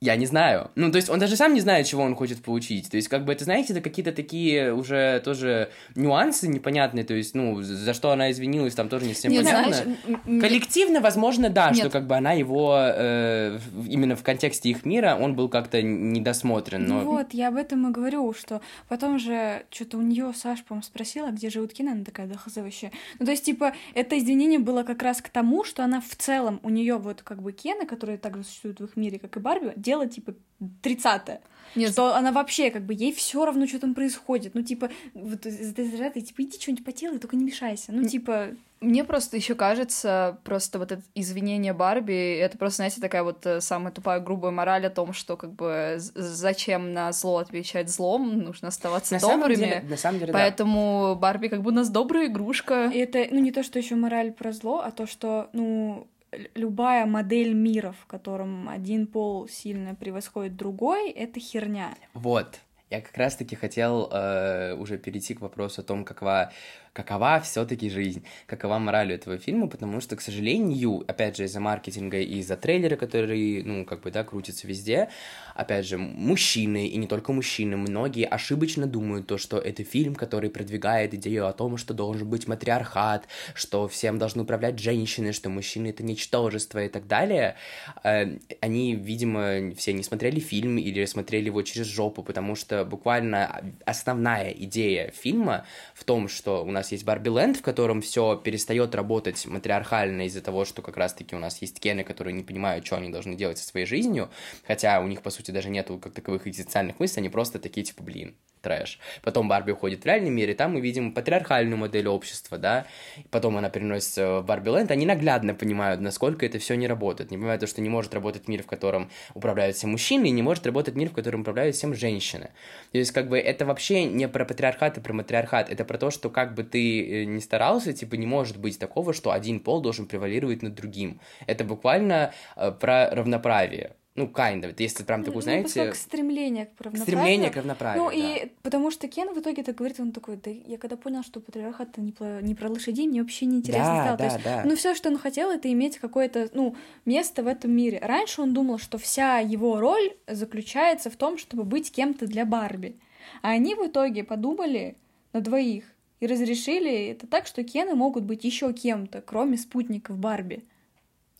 я не знаю. Ну, то есть он даже сам не знает, чего он хочет получить. То есть, как бы, это, знаете, это какие-то такие уже тоже нюансы непонятные. То есть, ну, за что она извинилась, там тоже не совсем Не, понятно. знаешь, Коллективно, возможно, да, Нет. что как бы она его э, именно в контексте их мира он был как-то недосмотрен. Но... Ну вот, я об этом и говорю, что потом же что-то у нее Саша, по-моему, спросила, где живут Кина, она такая, да хз вообще. Ну, то есть, типа, это извинение было как раз к тому, что она в целом, у нее вот как бы Кена, которые также существуют в их мире, как и Барби, дело, типа, 30 Нет, Что она вообще, как бы, ей все равно, что там происходит. Ну, типа, вот из этой заряда, типа, иди что-нибудь поделай, только не мешайся. Ну, типа, Мне просто еще кажется, просто вот это извинение Барби, это просто, знаете, такая вот э, самая тупая грубая мораль о том, что как бы зачем на зло отвечать злом, нужно оставаться на самом добрыми. деле, на самом деле, да. Поэтому Барби как бы у нас добрая игрушка. И это, ну, не то, что еще мораль про зло, а то, что, ну, любая модель мира, в котором один пол сильно превосходит другой, это херня. Вот. Я как раз-таки хотел э, уже перейти к вопросу о том, какова, какова все-таки жизнь, какова мораль этого фильма, потому что, к сожалению, опять же, из-за маркетинга и из-за трейлера, который, ну, как бы, да, крутится везде, опять же, мужчины, и не только мужчины, многие ошибочно думают то, что это фильм, который продвигает идею о том, что должен быть матриархат, что всем должны управлять женщины, что мужчины — это ничтожество и так далее. Э, Они, видимо, все не смотрели фильм или смотрели его через жопу, потому что буквально основная идея фильма в том, что у нас есть Барби Ленд, в котором все перестает работать матриархально из-за того, что как раз-таки у нас есть Кены, которые не понимают, что они должны делать со своей жизнью, хотя у них, по сути, даже нету как таковых экзистенциальных мыслей, они просто такие, типа, блин, трэш. Потом Барби уходит в реальный мир, и там мы видим патриархальную модель общества, да, потом она переносится в Барби Ленд, они наглядно понимают, насколько это все не работает, не понимают то, что не может работать мир, в котором управляют все мужчины, и не может работать мир, в котором управляют всем женщины. То есть, как бы, это вообще не про патриархат и про матриархат, это про то, что как бы ты э, не старался, типа, не может быть такого, что один пол должен превалировать над другим. Это буквально э, про равноправие. Ну, kind of, если прям такую, Ну, знаете... как стремление к равноправию. Стремление к равноправию, Ну, да. и потому что Кен в итоге так говорит, он такой, да я когда понял, что патриархат это не про, не про лошадей, мне вообще не интересно Да, стало. То да, есть, да. ну, все, что он хотел, это иметь какое-то, ну, место в этом мире. Раньше он думал, что вся его роль заключается в том, чтобы быть кем-то для Барби. А они в итоге подумали на двоих и разрешили это так, что Кены могут быть еще кем-то, кроме спутников Барби.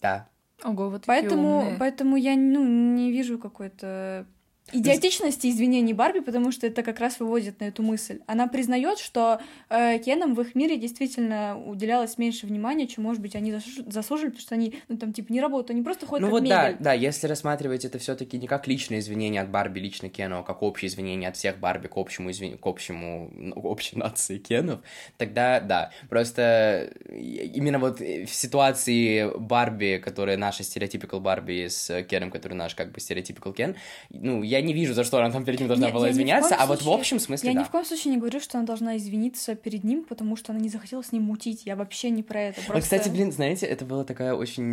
Да. Ого, вот Поэтому, поэтому я ну, не вижу какой-то идиотичности извинений Барби, потому что это как раз выводит на эту мысль. Она признает, что э, Кенам в их мире действительно уделялось меньше внимания, чем, может быть, они заслуж- заслужили, потому что они, ну, там, типа, не работают, они просто ходят Ну вот да, мебель. да, если рассматривать это все-таки не как личное извинение от Барби, лично Кену, а как общее извинение от всех Барби к общему, извин... к общему, ну, общей нации Кенов, тогда да. Просто именно вот в ситуации Барби, которая наша стереотипикал Барби с Кеном, который наш как бы стереотипикал Кен, ну, я не вижу, за что она там перед ним должна Не- была я извиняться, а вот в случае- общем смысле Я да. ни в коем случае не говорю, что она должна извиниться перед ним, потому что она не захотела с ним мутить. Я вообще не про это. Вот, Просто... кстати, блин, знаете, это была такая очень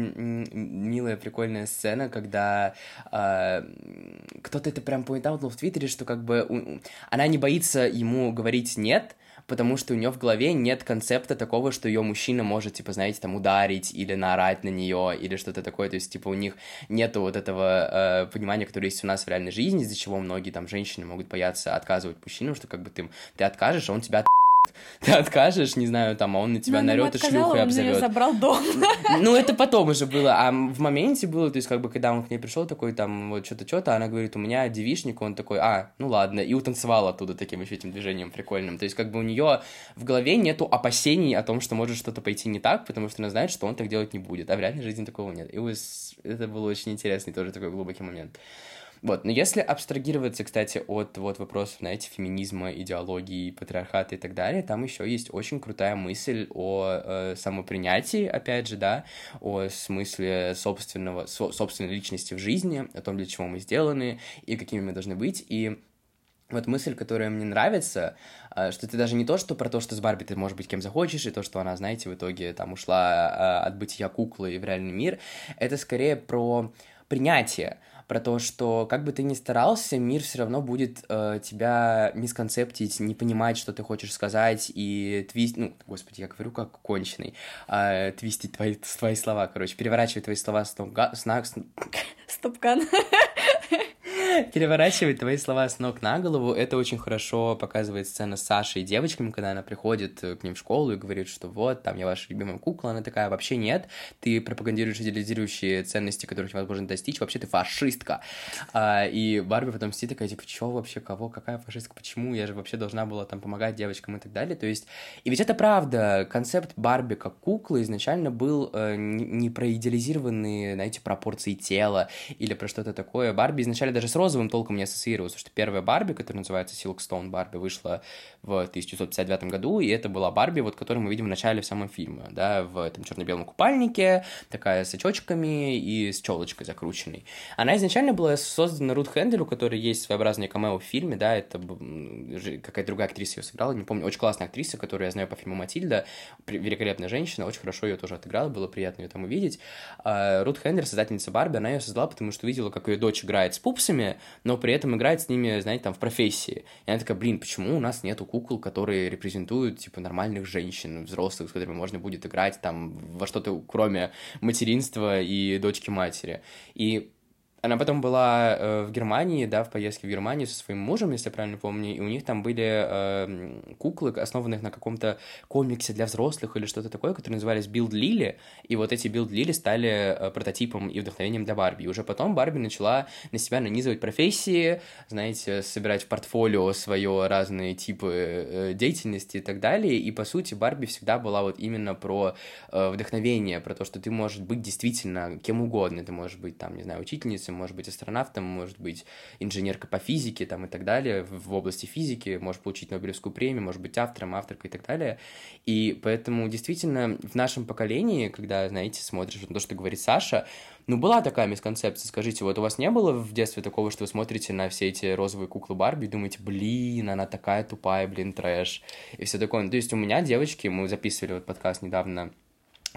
милая, прикольная сцена, когда а, кто-то это прям поинтаутнул в Твиттере, что как бы у- она не боится ему говорить «нет», потому что у нее в голове нет концепта такого, что ее мужчина может, типа, знаете, там, ударить или наорать на нее или что-то такое, то есть, типа, у них нету вот этого э, понимания, которое есть у нас в реальной жизни, из-за чего многие там женщины могут бояться отказывать мужчинам, что как бы ты, ты откажешь, а он тебя ты откажешь, не знаю, там, а он на тебя Ну, нарет и шлюхой обзовет. забрал дом. Ну, это потом уже было, а в моменте было, то есть, как бы, когда он к ней пришел, такой, там, вот, что-то, что-то, она говорит, у меня девишник, он такой, а, ну ладно, и утанцевал оттуда таким еще этим движением прикольным, то есть, как бы, у нее в голове нету опасений о том, что может что-то пойти не так, потому что она знает, что он так делать не будет, а в реальной жизни такого нет, и это был очень интересный тоже такой глубокий момент. Вот, но если абстрагироваться, кстати, от вот вопросов, знаете, феминизма, идеологии, патриархата и так далее, там еще есть очень крутая мысль о э, самопринятии, опять же, да, о смысле собственного, со- собственной личности в жизни, о том, для чего мы сделаны и какими мы должны быть, и вот мысль, которая мне нравится, э, что это даже не то, что про то, что с Барби ты можешь быть кем захочешь, и то, что она, знаете, в итоге там ушла э, от бытия куклы в реальный мир, это скорее про принятие, про то, что как бы ты ни старался, мир все равно будет э, тебя мисконцептить, не понимать, что ты хочешь сказать, и твист... Ну, господи, я говорю как конченый. э, твистить твои, твои слова, короче, переворачивать твои слова с ног, с, ног- с- Стопкан. Переворачивать твои слова с ног на голову, это очень хорошо показывает сцена с Сашей и девочками, когда она приходит э, к ним в школу и говорит, что вот, там, я ваша любимая кукла, она такая, вообще нет, ты пропагандируешь идеализирующие ценности, которых невозможно достичь, вообще ты фашистка. А, и Барби потом сидит такая, типа, чё вообще, кого, какая фашистка, почему, я же вообще должна была там помогать девочкам и так далее, то есть, и ведь это правда, концепт Барби как куклы изначально был э, не про идеализированные, знаете, пропорции тела или про что-то такое. Барби изначально даже с розовым толком не ассоциировалась, потому что первая Барби, которая называется Silkstone Барби, вышла в 1959 году, и это была Барби, вот которую мы видим в начале в самом фильме, да, в этом черно-белом купальнике, такая с очочками и с челочкой закрученной. Она изначально была создана Рут Хендель, у есть своеобразный камео в фильме, да, это какая-то другая актриса ее сыграла, не помню, очень классная актриса, которую я знаю по фильму «Матильда», великолепная женщина, очень хорошо ее тоже отыграла, было приятно ее там увидеть. А, Рут Хендель, создательница Барби, она ее создала, потому что увидела, как ее дочь играет с пупсами, но при этом играет с ними, знаете, там, в профессии. И она такая, блин, почему у нас нету кукол, которые репрезентуют, типа, нормальных женщин, взрослых, с которыми можно будет играть, там, во что-то, кроме материнства и дочки-матери. И она потом была э, в Германии, да, в поездке в Германию со своим мужем, если я правильно помню, и у них там были э, куклы, основанных на каком-то комиксе для взрослых или что-то такое, которые назывались Build Lily, и вот эти Build Lily стали э, прототипом и вдохновением для Барби. И уже потом Барби начала на себя нанизывать профессии, знаете, собирать в портфолио свое разные типы э, деятельности и так далее, и, по сути, Барби всегда была вот именно про э, вдохновение, про то, что ты можешь быть действительно кем угодно, ты можешь быть, там, не знаю, учительницей, может быть астронавтом, может быть инженеркой по физике там, и так далее, в, области физики, может получить Нобелевскую премию, может быть автором, авторкой и так далее. И поэтому действительно в нашем поколении, когда, знаете, смотришь на то, что говорит Саша, ну, была такая мисконцепция. Скажите, вот у вас не было в детстве такого, что вы смотрите на все эти розовые куклы Барби и думаете, блин, она такая тупая, блин, трэш. И все такое. Ну, то есть у меня девочки, мы записывали вот подкаст недавно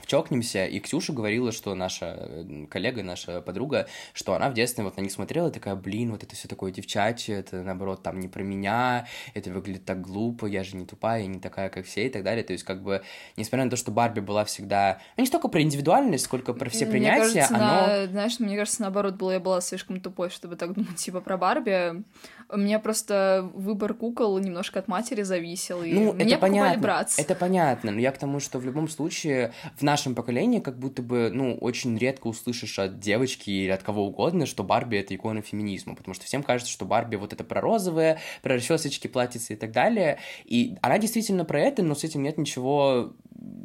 «Чокнемся», и Ксюша говорила, что наша э, коллега, наша подруга, что она в детстве вот на них смотрела, и такая, блин, вот это все такое девчачье, это, наоборот, там не про меня, это выглядит так глупо, я же не тупая, я не такая, как все, и так далее. То есть, как бы, несмотря на то, что Барби была всегда... Ну, не столько про индивидуальность, сколько про все принятия, мне кажется, оно... На... Знаешь, мне кажется, наоборот, было, я была слишком тупой, чтобы так думать, типа, про Барби. У меня просто выбор кукол немножко от матери зависел, и ну, мне это понятно, браться. Это понятно, но я к тому, что в любом случае в нашем поколении как будто бы, ну, очень редко услышишь от девочки или от кого угодно, что Барби — это икона феминизма, потому что всем кажется, что Барби вот это про розовое, про расчесочки, платьицы и так далее, и она действительно про это, но с этим нет ничего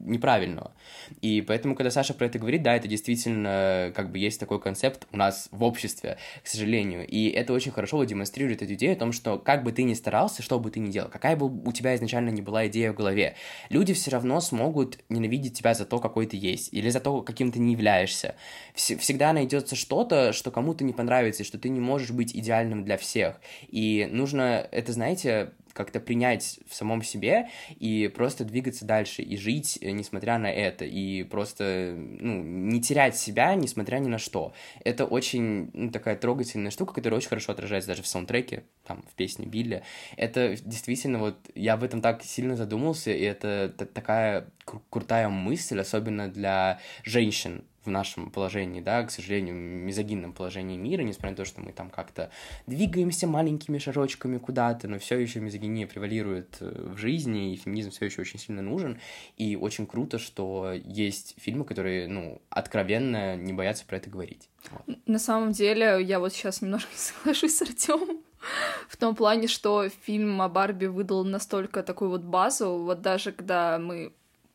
неправильного. И поэтому, когда Саша про это говорит, да, это действительно как бы есть такой концепт у нас в обществе, к сожалению. И это очень хорошо демонстрирует эту идею о том, что как бы ты ни старался, что бы ты ни делал, какая бы у тебя изначально не была идея в голове, люди все равно смогут ненавидеть тебя за то, какой ты есть, или за то, каким ты не являешься. Вс- всегда найдется что-то, что кому-то не понравится, и что ты не можешь быть идеальным для всех. И нужно это, знаете, как-то принять в самом себе и просто двигаться дальше и жить, э, несмотря на это, и просто, ну, не терять себя, несмотря ни на что. Это очень, ну, такая трогательная штука, которая очень хорошо отражается даже в саундтреке, там, в песне Билли. Это действительно вот, я об этом так сильно задумался, и это такая крутая мысль, особенно для женщин, в нашем положении, да, к сожалению, мизогинном положении мира, несмотря на то, что мы там как-то двигаемся маленькими шажочками куда-то, но все еще мизогиния превалирует э, в жизни, и феминизм все еще очень сильно нужен, и очень круто, что есть фильмы, которые, ну, откровенно не боятся про это говорить. Вот. На самом деле, я вот сейчас немножко не соглашусь с Артемом. В том плане, что фильм о Барби выдал настолько такую вот базу, вот даже когда мы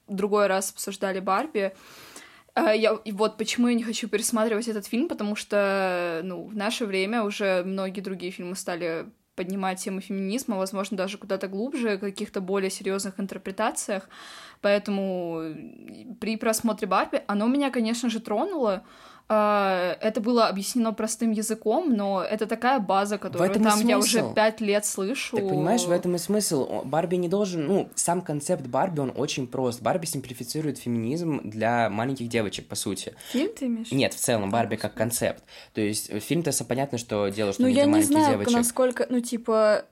другой раз обсуждали Барби, я, и вот почему я не хочу пересматривать этот фильм, потому что, ну, в наше время уже многие другие фильмы стали поднимать тему феминизма, возможно, даже куда-то глубже, каких-то более серьезных интерпретациях. Поэтому при просмотре Барби оно меня, конечно же, тронуло, а, это было объяснено простым языком, но это такая база, которую там смысл. я уже пять лет слышу. Так понимаешь, в этом и смысл. Барби не должен, ну, сам концепт Барби, он очень прост. Барби симплифицирует феминизм для маленьких девочек, по сути. Фильм ты имеешь? Нет, в целом, Барби как концепт. То есть фильм-то понятно, что дело, что ну, я не знаю, девочек. насколько, ну, типа,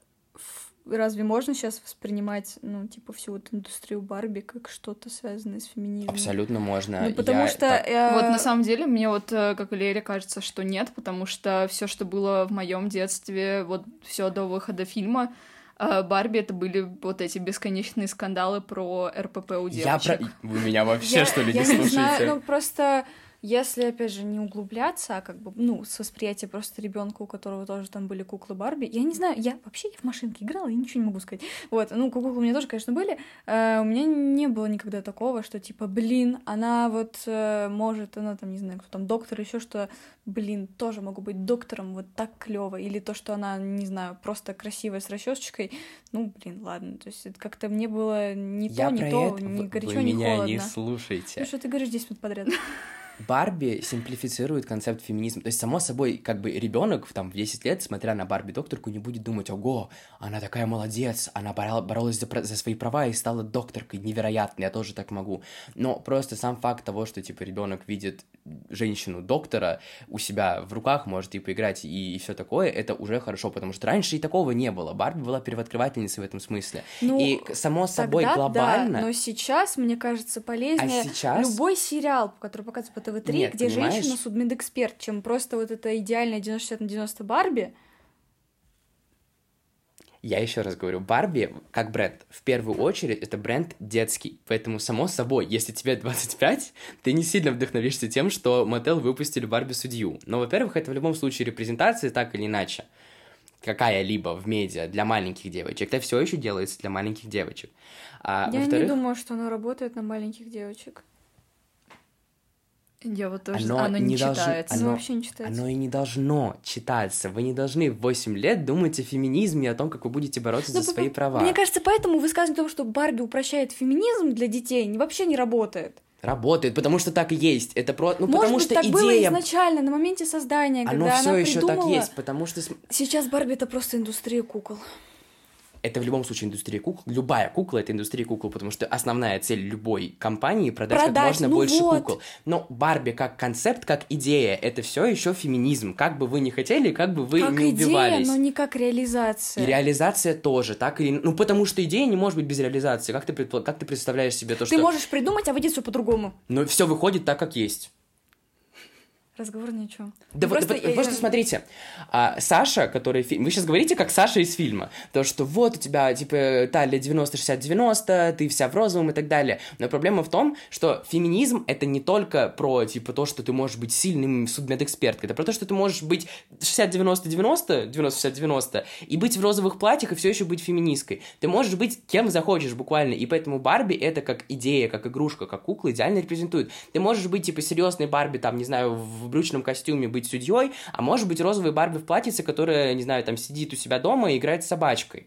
разве можно сейчас воспринимать, ну, типа, всю вот индустрию Барби как что-то связанное с феминизмом? Абсолютно можно. Ну, потому я... что... Я... Вот на самом деле мне вот, э, как и Лере, кажется, что нет, потому что все, что было в моем детстве, вот все до выхода фильма, э, Барби это были вот эти бесконечные скандалы про РПП у девочек. Я про... Вы меня вообще, что ли, не слушаете? Знаю, ну, просто если, опять же, не углубляться, а как бы, ну, с восприятия просто ребенка, у которого тоже там были куклы Барби, я не знаю, я вообще в машинке играла, и ничего не могу сказать. Вот, ну, куклы у меня тоже, конечно, были. Э, у меня не было никогда такого, что типа, блин, она вот э, может, она там, не знаю, кто там, доктор, еще что, блин, тоже могу быть доктором, вот так клево. Или то, что она, не знаю, просто красивая с расчесочкой, ну, блин, ладно. То есть это как-то мне было не я то, не то, ни горячо, ни меня холодно. не слушайте. Ну, что ты говоришь 10 минут подряд? Барби симплифицирует концепт феминизма. То есть, само собой, как бы ребенок там в 10 лет, смотря на Барби докторку, не будет думать, ого, она такая молодец, она боролась за, за свои права и стала докторкой, невероятно, я тоже так могу. Но просто сам факт того, что, типа, ребенок видит женщину-доктора у себя в руках, может и поиграть, и, и все такое, это уже хорошо, потому что раньше и такого не было. Барби была первооткрывательницей в этом смысле. Ну, и, само собой, тогда, глобально... Да, но сейчас, мне кажется, полезнее а сейчас... любой сериал, который показывает по ТВ-3, Нет, где понимаешь? женщина судмедэксперт, чем просто вот это идеальная 90 на 90 Барби, я еще раз говорю, Барби как бренд, в первую очередь, это бренд детский. Поэтому, само собой, если тебе 25, ты не сильно вдохновишься тем, что Мотел выпустили Барби-судью. Но, во-первых, это в любом случае репрезентация так или иначе какая-либо в медиа для маленьких девочек, это все еще делается для маленьких девочек. А, Я не думаю, что она работает на маленьких девочек. Я вот тоже... Оно Оно, не, не читается. Оно оно- вообще не читается. Оно и не должно читаться. Вы не должны в 8 лет думать о феминизме и о том, как вы будете бороться Ну, за свои права. Мне кажется, поэтому высказывание о том, что Барби упрощает феминизм для детей, вообще не работает. Работает, потому что так и есть. Это про... Ну, Может потому быть, что так было идея... изначально, на моменте создания, Оно когда все она еще придумала... так есть, потому что... Сейчас Барби это просто индустрия кукол. Это в любом случае индустрия кукол. Любая кукла — это индустрия кукол, потому что основная цель любой компании — продать, как Продать, можно ну больше вот. кукол. Но Барби как концепт, как идея — это все еще феминизм. Как бы вы ни хотели, как бы вы как не идея, убивались. но не как реализация. И реализация тоже, так или... Ну, потому что идея не может быть без реализации. Как ты, предпо- как ты представляешь себе то, Ты что... можешь придумать, а выйдет все по-другому. Ну, все выходит так, как есть. Разговор ни о чем. Да, вот, Просто да, я- просто смотрите, а, Саша, который... фи- Вы сейчас говорите, как Саша из фильма. То, что вот у тебя, типа, талия 90-60-90, ты вся в розовом и так далее. Но проблема в том, что феминизм — это не только про, типа, то, что ты можешь быть сильным судмедэксперткой. Это про то, что ты можешь быть 60-90-90, 90-60-90, и быть в розовых платьях, и все еще быть феминисткой. Ты можешь быть кем захочешь буквально. И поэтому Барби — это как идея, как игрушка, как кукла идеально репрезентует. Ты можешь быть, типа, серьезной Барби, там, не знаю, в брючном костюме быть судьей, а может быть розовой Барби в платьице, которая, не знаю, там сидит у себя дома и играет с собачкой.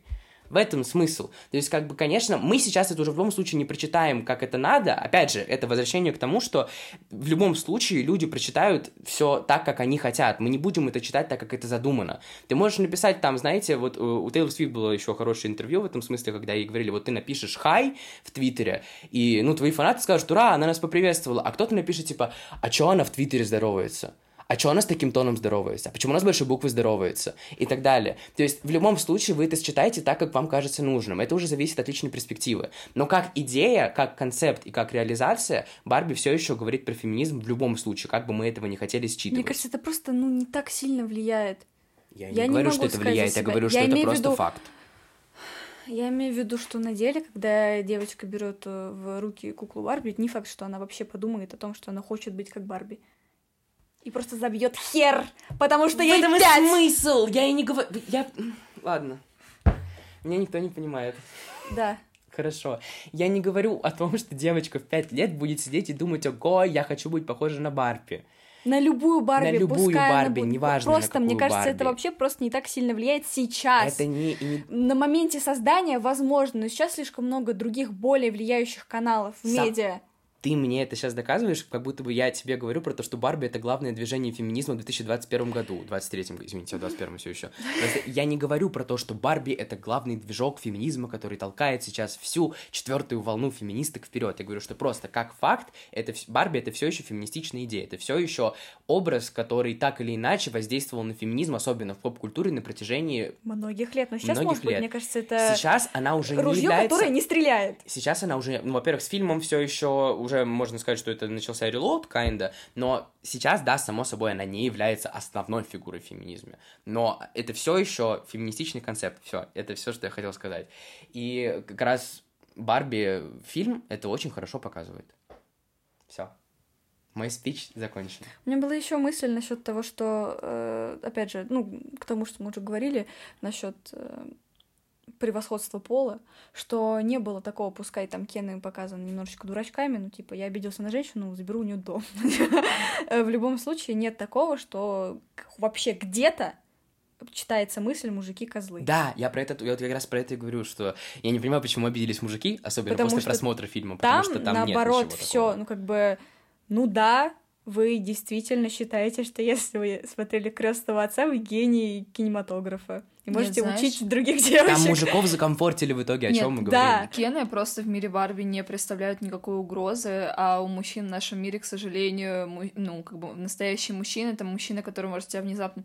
В этом смысл. То есть, как бы, конечно, мы сейчас это уже в любом случае не прочитаем, как это надо. Опять же, это возвращение к тому, что в любом случае люди прочитают все так, как они хотят. Мы не будем это читать так, как это задумано. Ты можешь написать там, знаете, вот э, у Тейлор Свифт было еще хорошее интервью в этом смысле, когда ей говорили, вот ты напишешь «хай» в Твиттере, и, ну, твои фанаты скажут «Ура, она нас поприветствовала», а кто-то напишет, типа «А чё она в Твиттере здоровается?» А что она с таким тоном здоровается, а почему она с большой буквы здоровается, и так далее. То есть в любом случае вы это считаете так, как вам кажется нужным. Это уже зависит от личной перспективы. Но как идея, как концепт и как реализация, Барби все еще говорит про феминизм в любом случае, как бы мы этого не хотели считывать. Мне кажется, это просто ну, не так сильно влияет. я не я не говорю, могу что это влияет, я говорю, Я что это просто виду- факт. Я имею в виду, что на деле, когда девочка берет э, в руки куклу Барби, не факт, что она вообще подумает о том, что она хочет быть как Барби. И просто забьет хер, потому что В ей этом пять. смысл! Я и не говорю... Я... Ладно. Меня никто не понимает. Да. Хорошо. Я не говорю о том, что девочка в 5 лет будет сидеть и думать, ого, я хочу быть похожа на Барби. На любую Барби, На любую пускай она Барби, будет- неважно, на Просто, мне какую кажется, это Барби. вообще просто не так сильно влияет сейчас. Это не, не- На моменте создания возможно, но сейчас слишком много других более влияющих каналов в Сам- медиа. Ты мне это сейчас доказываешь, как будто бы я тебе говорю про то, что Барби это главное движение феминизма в 2021 году. 23-м, извините, в 21 все еще. Я не говорю про то, что Барби это главный движок феминизма, который толкает сейчас всю четвертую волну феминисток вперед. Я говорю, что просто как факт, это Барби это все еще феминистичная идея. Это все еще образ, который так или иначе воздействовал на феминизм, особенно в поп-культуре на протяжении Многих лет. Но сейчас, Многих может быть, лет. мне кажется, это Сейчас она уже не ружье, является... которое не стреляет. Сейчас она уже, ну, во-первых, с фильмом все еще уже можно сказать, что это начался релоуд, kinda, но сейчас, да, само собой, она не является основной фигурой феминизме. Но это все еще феминистичный концепт. Все, это все, что я хотел сказать. И как раз Барби фильм это очень хорошо показывает. Все. Мой спич закончен. У меня была еще мысль насчет того, что, э, опять же, ну, к тому, что мы уже говорили, насчет превосходства пола, что не было такого, пускай там Кены показаны немножечко дурачками, ну, типа, я обиделся на женщину, заберу у нее дом. В любом случае нет такого, что вообще где-то читается мысль «мужики-козлы». Да, я про это, я вот как раз про это и говорю, что я не понимаю, почему обиделись мужики, особенно Потому после просмотра фильма, Там, потому что там наоборот, все, ну, как бы, ну да, вы действительно считаете, что если вы смотрели крестного отца, вы гений кинематографа. И Нет, можете знаешь, учить других девочек. Там мужиков закомфортили в итоге, о Нет, чем мы да. говорим. Кены просто в мире Барби не представляют никакой угрозы, а у мужчин в нашем мире, к сожалению, ну, как бы настоящий мужчина — это мужчина, который может тебя внезапно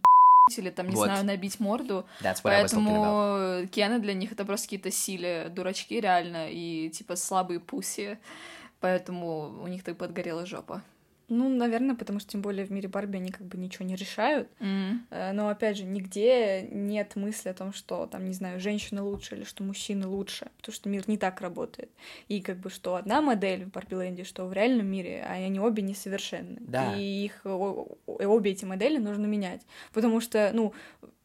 или там, не Вот. знаю, набить морду. That's what I was talking about. Поэтому Кены для них это просто какие-то силы, дурачки реально, и типа слабые пуси. Поэтому у них так подгорела жопа. Ну, наверное, потому что тем более в мире Барби они как бы ничего не решают. Э, Но опять же, нигде нет мысли о том, что там, не знаю, женщины лучше или что мужчины лучше, потому что мир не так работает. И как бы что одна модель в Барби-ленде, что в реальном мире, а они обе несовершенны. Да. И их обе эти модели нужно менять. Потому что, ну,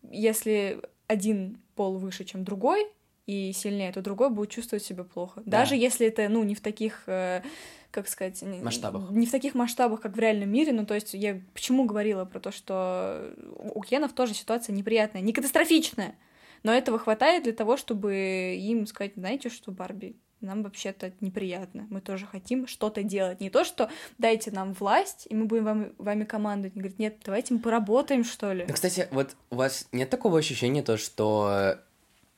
если один пол выше, чем другой, и сильнее, то другой будет чувствовать себя плохо. Да. Даже если это, ну, не в таких э, как сказать, масштабах. Не в таких масштабах, как в реальном мире. Ну, то есть я почему говорила про то, что у Кенов тоже ситуация неприятная, не катастрофичная. Но этого хватает для того, чтобы им сказать, знаете что, Барби, нам вообще-то неприятно. Мы тоже хотим что-то делать. Не то, что дайте нам власть, и мы будем вам, вами командовать. Они говорят, нет, давайте мы поработаем, что ли. Ну, кстати, вот у вас нет такого ощущения, то, что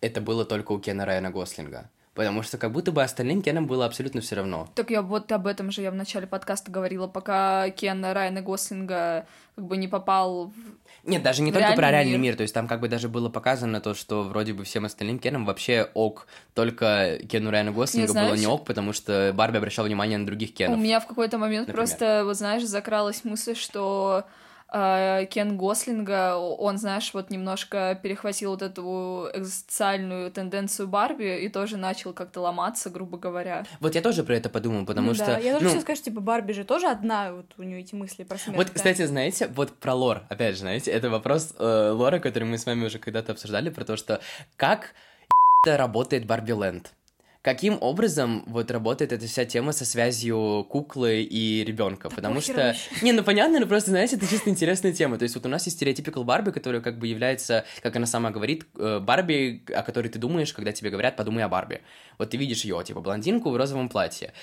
это было только у Кена Райана Гослинга? Потому что как будто бы остальным Кенам было абсолютно все равно. Так я вот об этом же я в начале подкаста говорила, пока Кен Райана Гослинга как бы не попал в нет, даже не только про реальный мир. мир, то есть там как бы даже было показано то, что вроде бы всем остальным Кенам вообще ок, только Кену Райану Гослингу было не ок, потому что Барби обращала внимание на других Кенов. У меня в какой-то момент например. просто, вот знаешь, закралась мысль, что Кен Гослинга, он, знаешь, вот немножко перехватил вот эту экзистенциальную тенденцию Барби и тоже начал как-то ломаться, грубо говоря. Вот я тоже про это подумал, потому ну, что... Да, я тоже ну... хотела сказать, типа, Барби же тоже одна, вот у нее эти мысли про смерть. Вот, да. кстати, знаете, вот про лор, опять же, знаете, это вопрос э, лора, который мы с вами уже когда-то обсуждали, про то, что как работает Барби Ленд каким образом вот работает эта вся тема со связью куклы и ребенка, потому что... Вообще. Не, ну понятно, но просто, знаете, это чисто интересная тема. То есть вот у нас есть стереотипикал Барби, которая как бы является, как она сама говорит, э, Барби, о которой ты думаешь, когда тебе говорят, подумай о Барби. Вот ты видишь ее, типа, блондинку в розовом платье.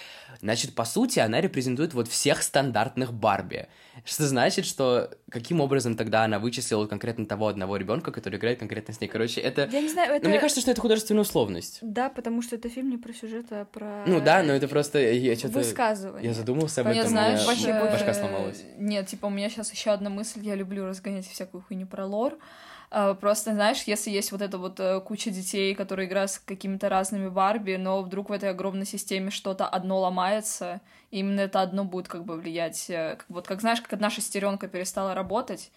Значит, по сути, она репрезентует вот всех стандартных Барби. Что значит, что каким образом тогда она вычислила конкретно того одного ребенка, который играет конкретно с ней. Короче, это... Я не знаю, это... Но мне кажется, что это художественная условность. Да, потому что это фильм не про сюжет, а про... Ну да, но это просто... Я что-то... Высказывание. Я задумался об Понятно, этом, знаешь, у меня башка сломалась. Нет, типа, у меня сейчас еще одна мысль, я люблю разгонять всякую хуйню про лор. А, просто, знаешь, если есть вот эта вот э, куча детей, которые играют с какими-то разными Барби, но вдруг в этой огромной системе что-то одно ломается, и именно это одно будет как бы влиять. Э, вот как знаешь, как одна шестеренка перестала работать,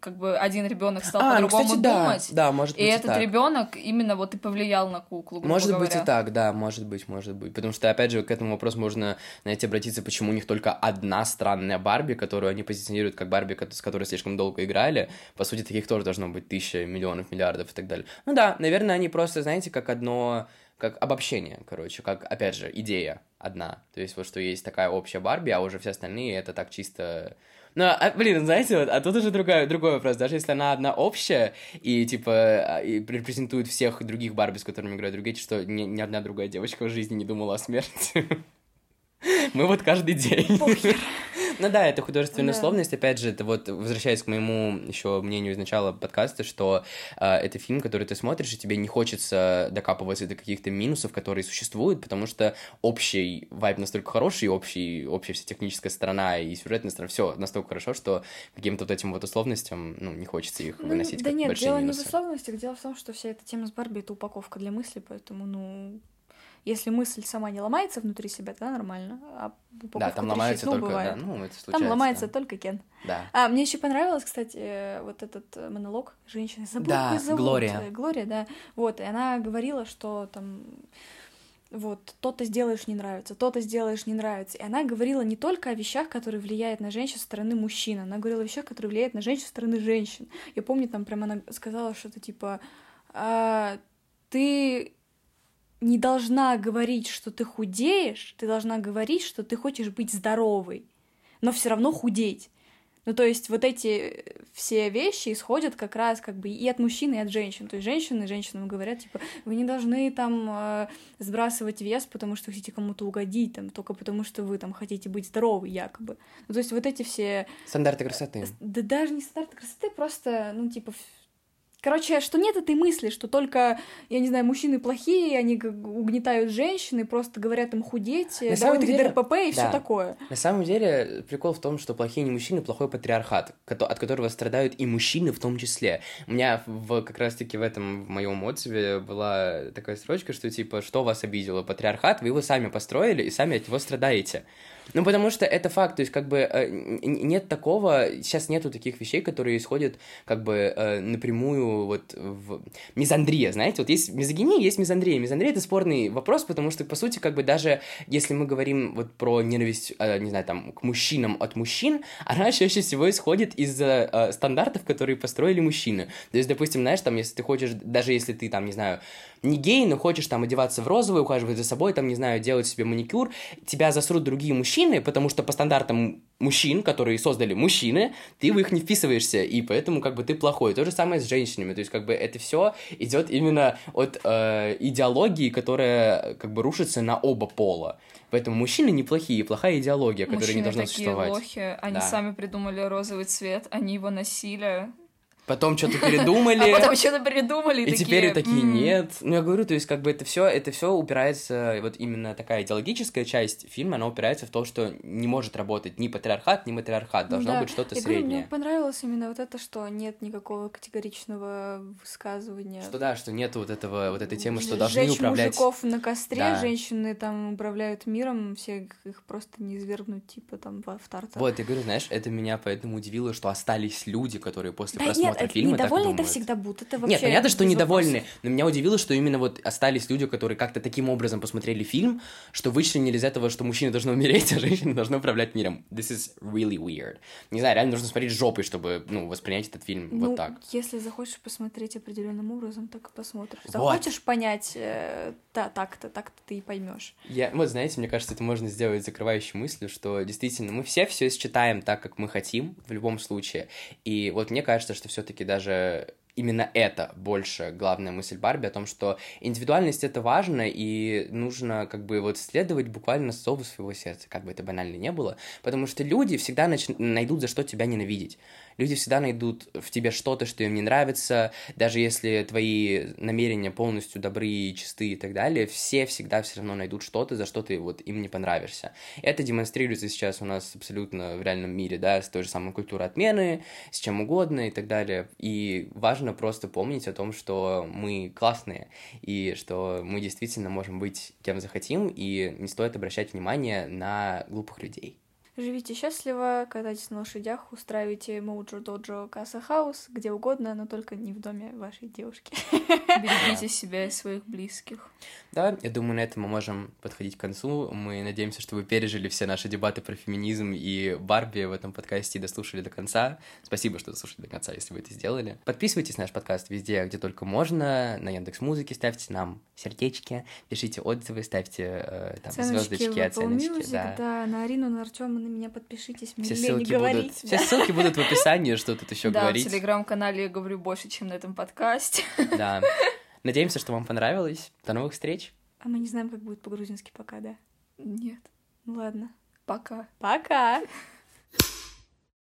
как бы один ребенок стал а, ну, по-другому ну, думать. Да, да, может и быть. И этот ребенок именно вот и повлиял на куклу. Может говоря. быть и так, да, может быть, может быть. Потому что, опять же, к этому вопросу можно, знаете, обратиться, почему у них только одна странная Барби, которую они позиционируют как Барби, с которой слишком долго играли. По сути, таких тоже должно быть тысяча, миллионов, миллиардов и так далее. Ну да, наверное, они просто, знаете, как одно как обобщение, короче, как, опять же, идея одна. То есть вот что есть такая общая Барби, а уже все остальные это так чисто ну, а, блин, знаете, вот, а тут уже другой, другой вопрос. Даже если она одна общая и, типа, а, и репрезентует всех других Барби, с которыми играют другие, что ни, ни одна другая девочка в жизни не думала о смерти. Мы вот каждый день. Ну да, это художественная да. условность. Опять же, это вот возвращаясь к моему еще мнению из начала подкаста, что э, это фильм, который ты смотришь, и тебе не хочется докапываться до каких-то минусов, которые существуют, потому что общий вайб настолько хороший, общий, общая вся техническая сторона и сюжетная сторона, все настолько хорошо, что каким-то вот этим вот условностям, ну, не хочется их ну, выносить да как нет, большие дело минусы. не в условностях, дело в том, что вся эта тема с Барби — это упаковка для мысли, поэтому, ну, если мысль сама не ломается внутри себя, тогда нормально. А да, там ломается только, бывает. да, ну, это случается. Там ломается да. только Кен. Да. А, мне еще понравилось, кстати, вот этот монолог женщины. Забыла, да, зовут. Глория. Глория, да. Вот, и она говорила, что там вот, то-то сделаешь не нравится, то-то сделаешь не нравится. И она говорила не только о вещах, которые влияют на женщин со стороны мужчин, она говорила о вещах, которые влияют на женщин со стороны женщин. Я помню, там прямо она сказала что-то типа, а, ты не должна говорить, что ты худеешь, ты должна говорить, что ты хочешь быть здоровой, но все равно худеть. Ну, то есть вот эти все вещи исходят как раз как бы и от мужчин, и от женщин. То есть женщины женщинам говорят, типа, вы не должны там э, сбрасывать вес, потому что хотите кому-то угодить, там, только потому что вы там хотите быть здоровы, якобы. Ну, то есть вот эти все... Стандарты красоты. Да даже не стандарты красоты, просто, ну, типа, Короче, что нет этой мысли, что только, я не знаю, мужчины плохие, они угнетают женщины, просто говорят им худеть, На давают их ДРПП и да. все такое. На самом деле, прикол в том, что плохие не мужчины, плохой патриархат, от которого страдают и мужчины в том числе. У меня в, как раз-таки в этом, в моем отзыве была такая строчка, что типа, что вас обидело, патриархат, вы его сами построили и сами от него страдаете. Ну, потому что это факт, то есть, как бы, э, нет такого, сейчас нету таких вещей, которые исходят, как бы, э, напрямую вот в... Мизандрия, знаете, вот есть мизогиния, есть мизандрия. Мизандрия — это спорный вопрос, потому что, по сути, как бы, даже если мы говорим вот про ненависть, э, не знаю, там, к мужчинам от мужчин, она чаще всего исходит из стандартов, которые построили мужчины. То есть, допустим, знаешь, там, если ты хочешь, даже если ты, там, не знаю, не гей, но хочешь там одеваться в розовый, ухаживать за собой, там, не знаю, делать себе маникюр, тебя засрут другие мужчины, потому что по стандартам мужчин, которые создали мужчины, ты в их не вписываешься, и поэтому как бы ты плохой. То же самое с женщинами, то есть как бы это все идет именно от э, идеологии, которая как бы рушится на оба пола. Поэтому мужчины неплохие, плохая идеология, которая Мужчины не должна такие существовать. лохи, они Да. сами придумали розовый цвет, они его носили, Потом что-то передумали. а потом что-то придумали И такие, теперь такие «М, нет. Ну, я говорю, то есть, как бы это все, это все упирается, вот именно такая идеологическая часть фильма, она упирается в то, что не может работать ни патриархат, ни матриархат. Должно да. быть что-то Я говорю, среднее. мне понравилось именно вот это, что нет никакого категоричного высказывания. Что да, что нету вот этого, вот этой темы, что Ж- должны управлять. мужиков на костре, Да. женщины там управляют миром, все их просто не извергнуть, типа там в в Тарта. Вот, я говорю, знаешь, это меня поэтому удивило, что остались люди, которые после Да нет, просмотра это фильма так недовольны это всегда будут. Это вообще Нет, понятно, что недовольны, вопросов. но меня удивило, что именно вот остались люди, которые как-то таким образом посмотрели фильм, что вычленили из этого, что мужчина должен умереть, а женщина должна управлять миром. This is really weird. Не знаю, реально нужно смотреть жопой, чтобы, ну, воспринять этот фильм Ну, вот так. если захочешь посмотреть определенным образом, так и посмотришь. Вот. Захочешь понять э, та, так-то, так-то ты и поймешь. Я, вот знаете, мне кажется, это можно сделать закрывающей мыслью, что действительно мы все все считаем так, как мы хотим в любом случае. И вот мне кажется, что все-таки даже именно это больше главная мысль Барби о том, что индивидуальность это важно и нужно как бы вот следовать буквально зову своего сердца, как бы это банально не было, потому что люди всегда нач- найдут за что тебя ненавидеть. Люди всегда найдут в тебе что-то, что им не нравится, даже если твои намерения полностью добры и чисты и так далее, все всегда все равно найдут что-то, за что ты вот им не понравишься. Это демонстрируется сейчас у нас абсолютно в реальном мире, да, с той же самой культурой отмены, с чем угодно и так далее. И важно просто помнить о том, что мы классные, и что мы действительно можем быть кем захотим, и не стоит обращать внимание на глупых людей. Живите счастливо, катайтесь на лошадях, устраивайте Моуджо Доджо Касса Хаус, где угодно, но только не в доме вашей девушки. Берегите себя и своих близких. Да, я думаю, на этом мы можем подходить к концу. Мы надеемся, что вы пережили все наши дебаты про феминизм и Барби в этом подкасте и дослушали до конца. Спасибо, что дослушали до конца, если вы это сделали. Подписывайтесь на наш подкаст везде, где только можно. На Яндекс Музыке ставьте нам сердечки, пишите отзывы, ставьте э, там звездочки, оценочки. Music, да. да. на Арину, на Артема, на меня подпишитесь, мне Все ссылки, говорить. будут, все ссылки будут в описании, что тут еще да, говорить. в телеграм-канале я говорю больше, чем на этом подкасте. Да. Надеемся, что вам понравилось. До новых встреч. А мы не знаем, как будет по-грузински пока, да? Нет, Ну ладно. пока. Пока!